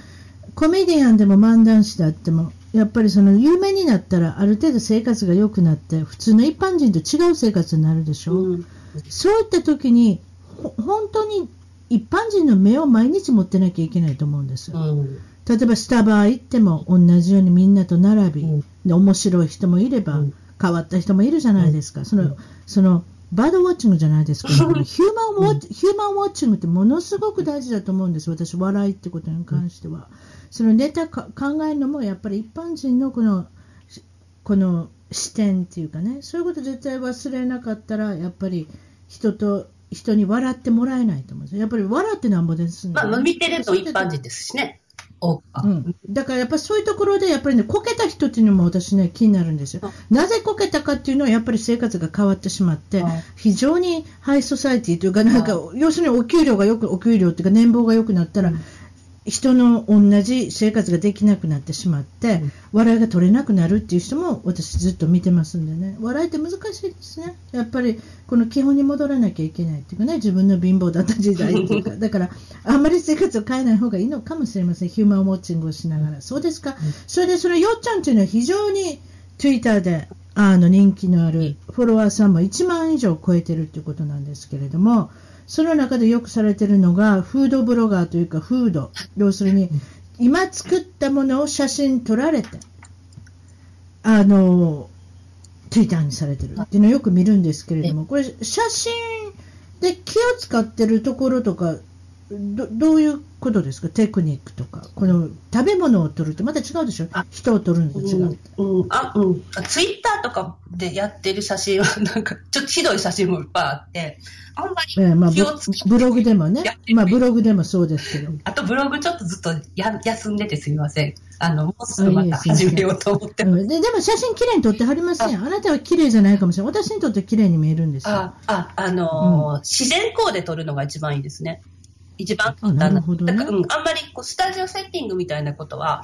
Speaker 1: コメディアンでも漫談師であっても、やっぱりその有名になったらある程度生活が良くなって、普通の一般人と違う生活になるでしょ？
Speaker 2: うん
Speaker 1: そういった時に、ほ本当に一般人の目を毎日持ってなきゃいけないと思うんです。
Speaker 2: うん。
Speaker 1: 例えばスタバ行っても同じようにみんなと並び、
Speaker 2: うん。
Speaker 1: で面白い人もいれば、
Speaker 2: うん。
Speaker 1: 変わった人もいるじゃないですか、そのそのバードウォッチングじゃないですか、ヒューマンウォッチヒューマンウォッチングってものすごく大事だと思うんです、私、笑いってことに関しては。そのネタか考えるのもやっぱり一般人のこのしこの視点っていうかね、そういうこと絶対忘れなかったら、やっぱり人と人に笑ってもらえないと思うんですよ。やっぱり笑ってなんぼですんで
Speaker 2: まあ、まあ見てると一般人ですしね。
Speaker 1: うん、だからやっぱりそういうところでやっぱりねこけた人っていうのも私ね気になるんですよ。なぜこけたかっていうのはやっぱり生活が変わってしまって
Speaker 2: はい
Speaker 1: 非常にハイソサイティというかなんか要するにお給料がよくお給料っていうか年俸が良くなったら人の同じ生活ができなくなってしまって笑いが取れなくなるっていう人も私ずっと見てますんでね。笑いって難しいですね。やっぱりこの基本に戻らなきゃいけないっていうかね。自分の貧乏だった時代っていうか。*laughs* だからあんまり生活を変えない方がいいのかもしれません。ヒューマンウォッチングをしながら。そうですか？それでそのよっちゃんっていうのは非常に Twitter であの人気のあるフォロワーさんも1万以上超えてるっていうことなんですけれどもその中でよくされてるのがフードブロガーというかフード。要するに今作ったものを写真撮られてあの Twitter にされてる。っていうのをよく見るんですけれどもこれ写真で気を使ってるところとかどどういうことですか、テクニックとか、この食べ物を取るってまた違うでしょ、人を取るのと違う、
Speaker 2: うんうん。あうん、ツイッターとかでやってる写真は、なんかちょっとひどい写真もいっぱいあって、あんま
Speaker 1: ええまあ、
Speaker 2: り気をつけ
Speaker 1: ブブログでもね。まあ、ブログでもそうですけど、
Speaker 2: あとブログちょっとずっとや休んでてすみません。あの、もうすぐまた始めようと思って
Speaker 1: うん。ででも写真きれいに撮ってはりませんよ、あ。なたは綺麗じゃないかもしれない、私にとって綺麗に見えるんですよ。
Speaker 2: あ、あ、あのー自然光で撮るのが一番いいですね。一番簡単
Speaker 1: あなるほどね。
Speaker 2: うん、あんまりこうスタジオセッティングみたいなことは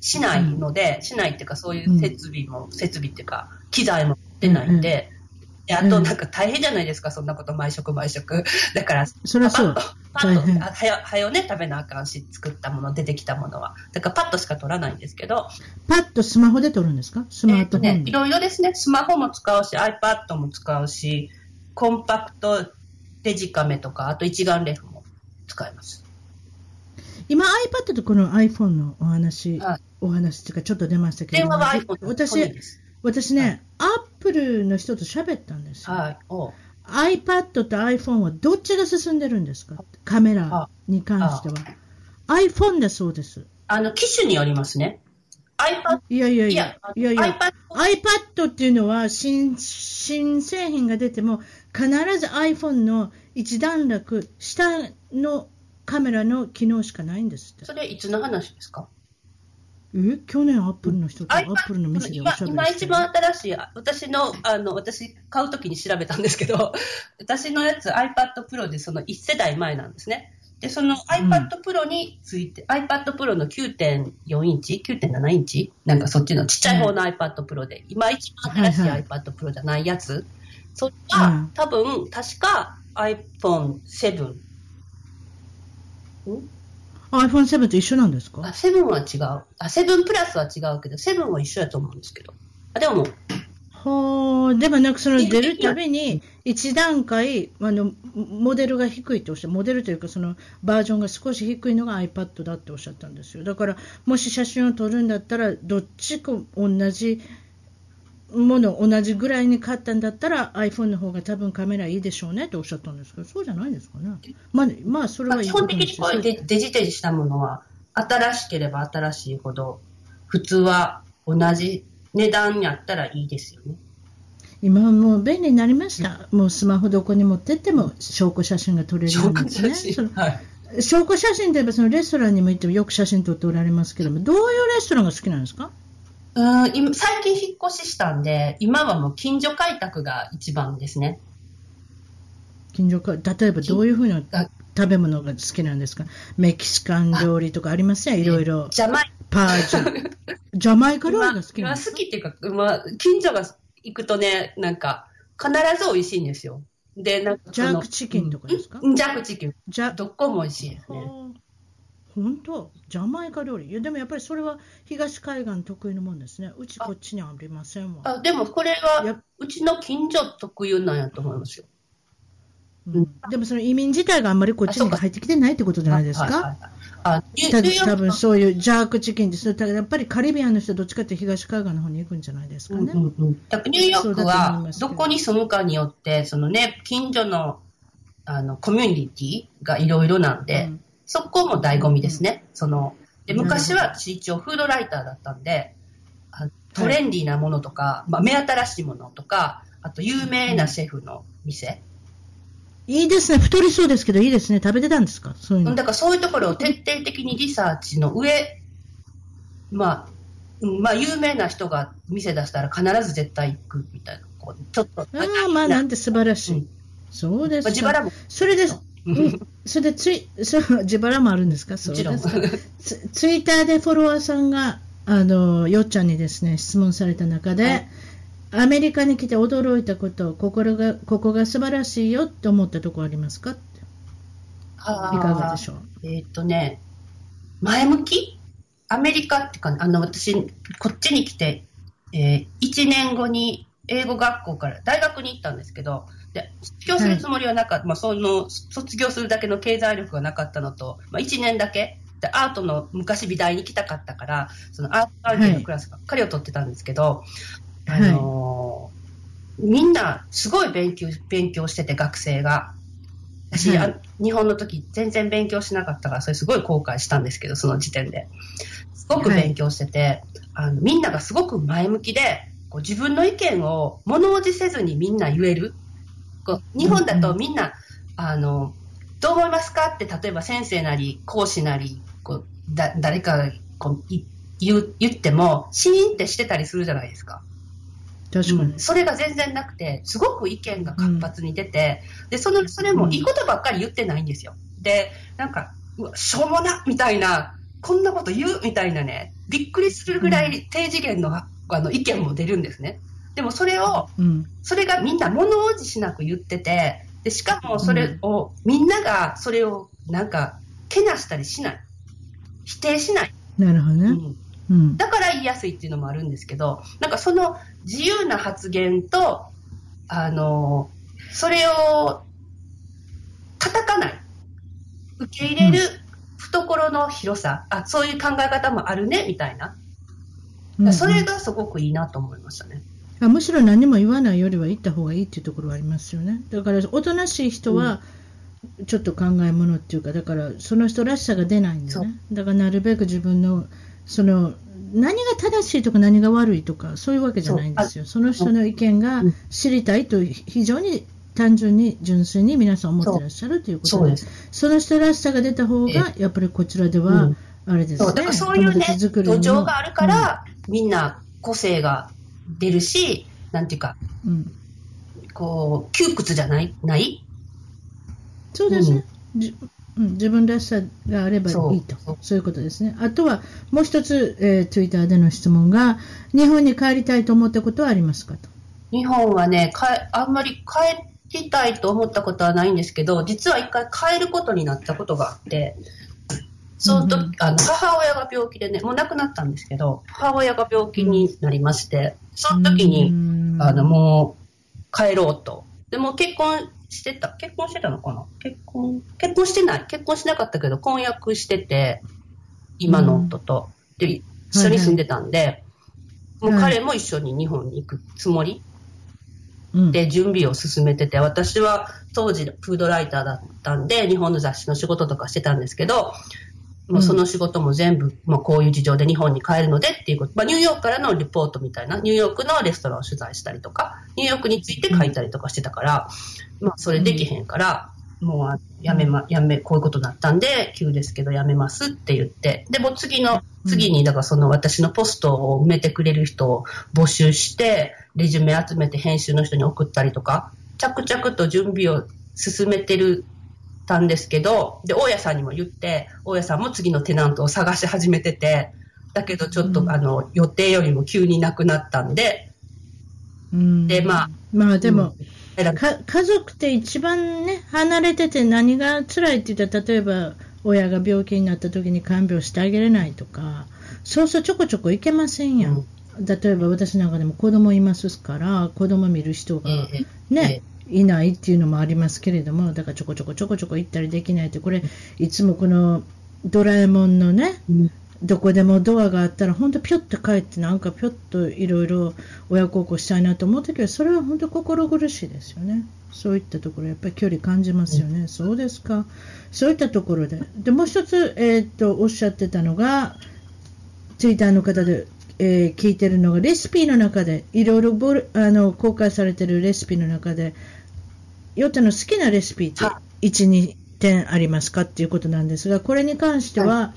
Speaker 2: しないので、しないっていうか、そういう設備も、設備っていうか、機材も持ってないんで、であとなんか大変じゃないですか、そんなこと毎食毎食。だから、
Speaker 1: そりゃそう。
Speaker 2: パッと、パッと、あはよ、はよね、食べなあかんし、作ったもの、出てきたものは。だからパッとしか取らないんですけど、
Speaker 1: パッとスマホで撮るんですか、スマートフォンで。
Speaker 2: えーとね、いろいろですね、スマホも使うし、iPad も使うし、コンパクトデジカメとか、あと一眼レフも使います。
Speaker 1: 今 iPad とこの iPhone のお話、
Speaker 2: はい
Speaker 1: お話っていうかちょっと出ましたけど、
Speaker 2: 電話は iPhone の
Speaker 1: 私。私ね、アップルの人と喋ったんですよ。
Speaker 2: はい。
Speaker 1: iPad と iPhone はどっちが進んでるんですか？カメラに関しては。iPhone だそうです。
Speaker 2: あの、機種によりますね。iPad、
Speaker 1: いやいやいや、、いやいや、
Speaker 2: iPad、
Speaker 1: iPad っていうのは新新製品が出ても必ず iPhone の一段落下のカメラの機能しかないんですって。
Speaker 2: それいつの話ですか？
Speaker 1: え？去年アップルの人とアップルの店でお
Speaker 2: 今
Speaker 1: しゃべり
Speaker 2: 今一番新しい、私の、あの、私買うときに調べたんですけど、私のやつ iPad Pro でその1世代前なんですね。で、その iPad Pro について、iPad Pro の9.4インチ ?9.7 インチ？なんかそっちのちっちゃい方の iPad Pro で、今一番新しい
Speaker 1: はいはい。
Speaker 2: iPad Pro じゃないやつ、それが、
Speaker 1: うん。
Speaker 2: 多分、確か iPhone7。ん
Speaker 1: ？iPhone7 と一緒なんですか？
Speaker 2: あ、7は違う。あ、7プラスは違うけど、7は一緒やと思うんですけど。あ、でも、
Speaker 1: はあ、でもなんかその出るたびに一段階あのモデルが低いっておっしゃモデルというかそのバージョンが少し低いのが iPad だっておっしゃったんですよだからもし写真を撮るんだったらどっちか同じもの同じぐらいに買ったんだったら iPhone の方が多分カメラいいでしょうねっておっしゃったんですけどそうじゃないですかね。まあ、まあ、それ
Speaker 2: まあ
Speaker 1: はいい
Speaker 2: 基本的にこうデデジデジしたものは、新しければ新しいほど、普通は同じ値段やったらいいですよね。
Speaker 1: 今はもう便利になりました、もうスマホどこに持ってっても証拠写真が撮れるようになってね。証拠写真といえばそのレストランにも行ってもよく写真撮っておられますけども、どういうレストランが好きなんですか？
Speaker 2: うん今最近引っ越ししたんで、今はもう近所開拓が一番ですね。
Speaker 1: 近所か、例えばどういうふうな
Speaker 2: あ
Speaker 1: 食べ物が好きなんですか？メキシカン料理とかありますね、いろいろ。
Speaker 2: ジャマイ
Speaker 1: パージュ。*laughs* ジャマイカ料理
Speaker 2: 今
Speaker 1: が好きなんですか？
Speaker 2: 今好きっていうか、まあ、近所が行くとね、なんか、必ず美味しいんですよ。で、なんかそ
Speaker 1: ジ
Speaker 2: の
Speaker 1: ャークチキンとかですか？
Speaker 2: うんジャークチキン。
Speaker 1: じゃ
Speaker 2: どこも美味しいですね。
Speaker 1: 本当ジャマイカ料理いやでもやっぱりそれは東海岸得意のもんですね。うちこっちにありませんわ。
Speaker 2: あでもこれ
Speaker 1: や
Speaker 2: は、うちの近所特有なんやと思いますよ。
Speaker 1: うんでもその移民自体があんまりこっちに入ってきてないってことじゃないですか？
Speaker 2: あニュ
Speaker 1: た
Speaker 2: ニューヨーク
Speaker 1: 多分そういうジャークチキンですよ。ただやっぱりカリビアンの人どっちかって東海岸の方に行くんじゃないですかね。
Speaker 2: うんうんうんだからニューヨークは
Speaker 1: ど
Speaker 2: こに住むかによって、そのね、近所のあのコミュニティがいろいろなんで、
Speaker 1: うん
Speaker 2: そこも醍醐味ですね。そので昔は私一応フードライターだったんで、あトレンディーなものとか、まあ、目新しいものとか、あと有名なシェフの店、
Speaker 1: いいですね。太りそうですけどいいですね。食べてたんですか？そういうの。
Speaker 2: だからそういうところを徹底的にリサーチの上、まあ、うんまあ、有名な人が店出したら必ず絶対行くみたいな、こうちょっと、
Speaker 1: ああ、まあなんて素晴らしい。
Speaker 2: うん
Speaker 1: そうですか。
Speaker 2: まあ自腹も
Speaker 1: それで、うん、それでツイ、そう、自腹もあるんですか？そうですか。ツツイッターでフォロワーさんが、あの、よっちゃんにですね、質問された中で、
Speaker 2: はい。
Speaker 1: アメリカに来て驚いたこと、心が、ここが素晴らしいよって思ったところありますか？いかがでしょう？
Speaker 2: えーっとね、前向き？アメリカっていうか、あの、私、こっちに来て、え1年後に英語学校から大学に行ったんですけど、で卒業するつもりはなかった、まあ、その卒業するだけの経済力がなかったのと、まあ、1年だけ。でアートの昔美大に来たかったから、そのアート関係のクラスばっかりを取ってたんですけど、あのーみんなすごい勉強勉強してて、学生が。私、
Speaker 1: はい。
Speaker 2: あ日本の時全然勉強しなかったから、それすごい後悔したんですけど、その時点で。すごく勉強してて、あのみんながすごく前向きで、こう自分の意見を物おじせずにみんな言える。こう日本だとみんな、あの、どう思いますかって、例えば先生なり、講師なり、こうだ誰かがこうい言う言っても、シーンってしてたりするじゃないですか。
Speaker 1: 確かに。
Speaker 2: それが全然なくて、すごく意見が活発に出て、でそのそれもいいことばっかり言ってないんですよ。で、なんか、うわしょうもなみたいな、こんなこと言うみたいなね、びっくりするぐらい低次元の,、あの意見も出るんですね。でもそれを、
Speaker 1: うん。
Speaker 2: それがみんな物おじしなく言ってて、でしかもそれを、みんながそれをなんか、けなしたりしない。否定しない。
Speaker 1: なるほどね。
Speaker 2: うん
Speaker 1: うん。
Speaker 2: だから言いやすいっていうのもあるんですけど、なんかその自由な発言と、あの、それを叩かない。受け入れる懐の広さ、あ、そういう考え方もあるね、みたいな。
Speaker 1: うん
Speaker 2: それがすごくいいなと思いましたね。
Speaker 1: あむしろ何も言わないよりは言った方がいいっていうところはありますよね。だから、おとなしい人は、ちょっと考えものっていうか、だから、その人らしさが出ないんだよね。だから、なるべく自分の、その、何が正しいとか何が悪いとか、そういうわけじゃないんですよ。その人の意見が
Speaker 2: うん。
Speaker 1: 知りたいと、非常に単純に、純粋に皆さん思ってらっしゃるということで、
Speaker 2: そ
Speaker 1: の人らしさが出た方が、やっぱりこちらでは、
Speaker 2: うん。
Speaker 1: あれですね。
Speaker 2: そう、だからそういうね、土壌があるから、みんな個性が出るし、なんていうか、
Speaker 1: うん。うん
Speaker 2: こう、窮屈じゃない？ない？
Speaker 1: そうですね、じうん、自分らしさがあればいいと。
Speaker 2: そう
Speaker 1: いうことですね。あとはもう一つ、えー、ツイッターでの質問が、日本に帰りたいと思ったことはありますかと？
Speaker 2: 日本はね、かえあんまり帰りたいと思ったことはないんですけど、実は一回帰ることになったことがあって、そのあの母親が病気でね、もう亡くなったんですけど、母親が病気になりまして、その時に、
Speaker 1: うん。
Speaker 2: あの、もう帰ろうと。でも結婚してた、結婚してたのかな？結婚、結婚してない。結婚しなかったけど、婚約してて、今の夫と。で、一緒に住んでたんで、もう彼も一緒に日本に行くつもり？
Speaker 1: うん。
Speaker 2: で準備を進めてて、私は当時フードライターだったんで、日本の雑誌の仕事とかしてたんですけど、もうその仕事も全部、もうこういう事情で日本に帰るのでっていうこと、まあ、ニューヨークからのリポートみたいな、ニューヨークのレストランを取材したりとか、ニューヨークについて書いたりとかしてたから、まあ、それできへんから、もうあやめま、やめ、こういうことになったんで、急ですけどやめますって言って、でも次の、次に、だからその私のポストを埋めてくれる人を募集して、レジュメ集めて編集の人に送ったりとか、着々と準備を進めてる、たんですけど、で、大家さんにも言って、大家さんも次のテナントを探し始めてて、だけどちょっと、
Speaker 1: うん。
Speaker 2: あの、予定よりも急になくなったんで、
Speaker 1: うん。
Speaker 2: でまあ
Speaker 1: まあでも、
Speaker 2: 選び
Speaker 1: か家族って一番ね、離れてて何が辛いって言ったら、例えば親が病気になった時に看病してあげれないとか、そうそうちょこちょこ行けませんやん。例えば私なんかでも子供いますから、子供見る人が
Speaker 2: ええ。
Speaker 1: ね、いないっていうのもありますけれども、だからちょこちょこちょこちょこ行ったりできないって、これ、いつもこのドラえもんのね、
Speaker 2: うん
Speaker 1: どこでもドアがあったら、本当、ぴょって帰って、なんかぴょっといろいろ親孝行したいなと思うときは、それは本当、心苦しいですよね。そういったところ、やっぱり距離感じますよね。そうですか。そういったところで。で、もう一つ、えーっと、おっしゃってたのが、ツイッターの方で、えー聞いてるのが、レシピの中で、いろいろボルあの公開されてるレシピの中で、ヨタの好きなレシピって
Speaker 2: は
Speaker 1: 1、2点ありますかっていうことなんですが、これに関しては、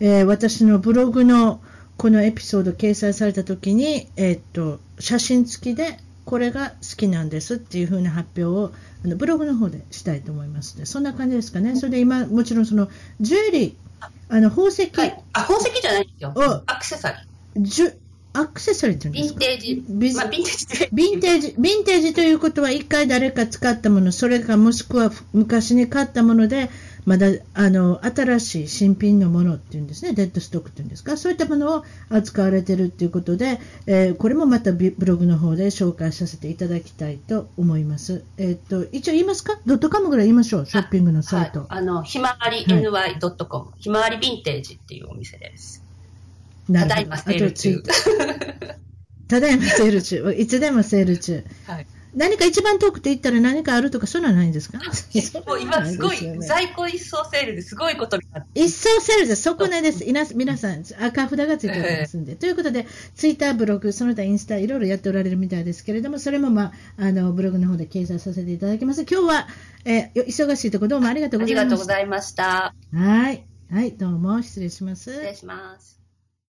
Speaker 1: えー私のブログのこのエピソード掲載されたときに、えーっと、写真付きで、これが好きなんですっていう風な発表をあのブログの方でしたいと思いますので、そんな感じですかね。それで今、もちろんそのジュエリー、あの宝石、
Speaker 2: はい。あ、宝石じゃないんですよ
Speaker 1: お。
Speaker 2: アクセサリー。
Speaker 1: ジュアクセサリーって言うん
Speaker 2: ヴ
Speaker 1: ですか？
Speaker 2: ィンテージ。
Speaker 1: ビ
Speaker 2: まあ、ヴィンテージで。
Speaker 1: ヴィンテージ、ヴィンテージということは、一回誰か使ったもの、それかもしくは昔に買ったもので、まだあの新しい新品のものっていうんですね、デッドストックっていうんですか、そういったものを扱われているということで、えーこれもまたビブログの方で紹介させていただきたいと思います。えーっと一応言いますか、ドットカムぐらい言いましょう、ショッピングのサイト。
Speaker 2: はい。あの、ひまわり NY.com、ひまわりヴィンテージっていうお店です。ただいまセール中
Speaker 1: ただいまセール中、*laughs* いつでもセール中。
Speaker 2: はい。
Speaker 1: 何か一番遠くて行ったら何かあるとか、そういうのはないんですか？
Speaker 2: もう今すごい、在庫一掃セールですごいことになって
Speaker 1: 一掃セールです。そこねです。皆さん、赤札がついておりますんで。ということで、ツイッター、ブログ、その他インスタ、いろいろやっておられるみたいですけれども、それも、まあ、あの、ブログの方で掲載させていただきます。今日は、えー忙しいところどうもありがとう
Speaker 2: あ
Speaker 1: ございました。
Speaker 2: りがとうございました。
Speaker 1: はい。はい、どうも失礼します。
Speaker 2: 失礼します。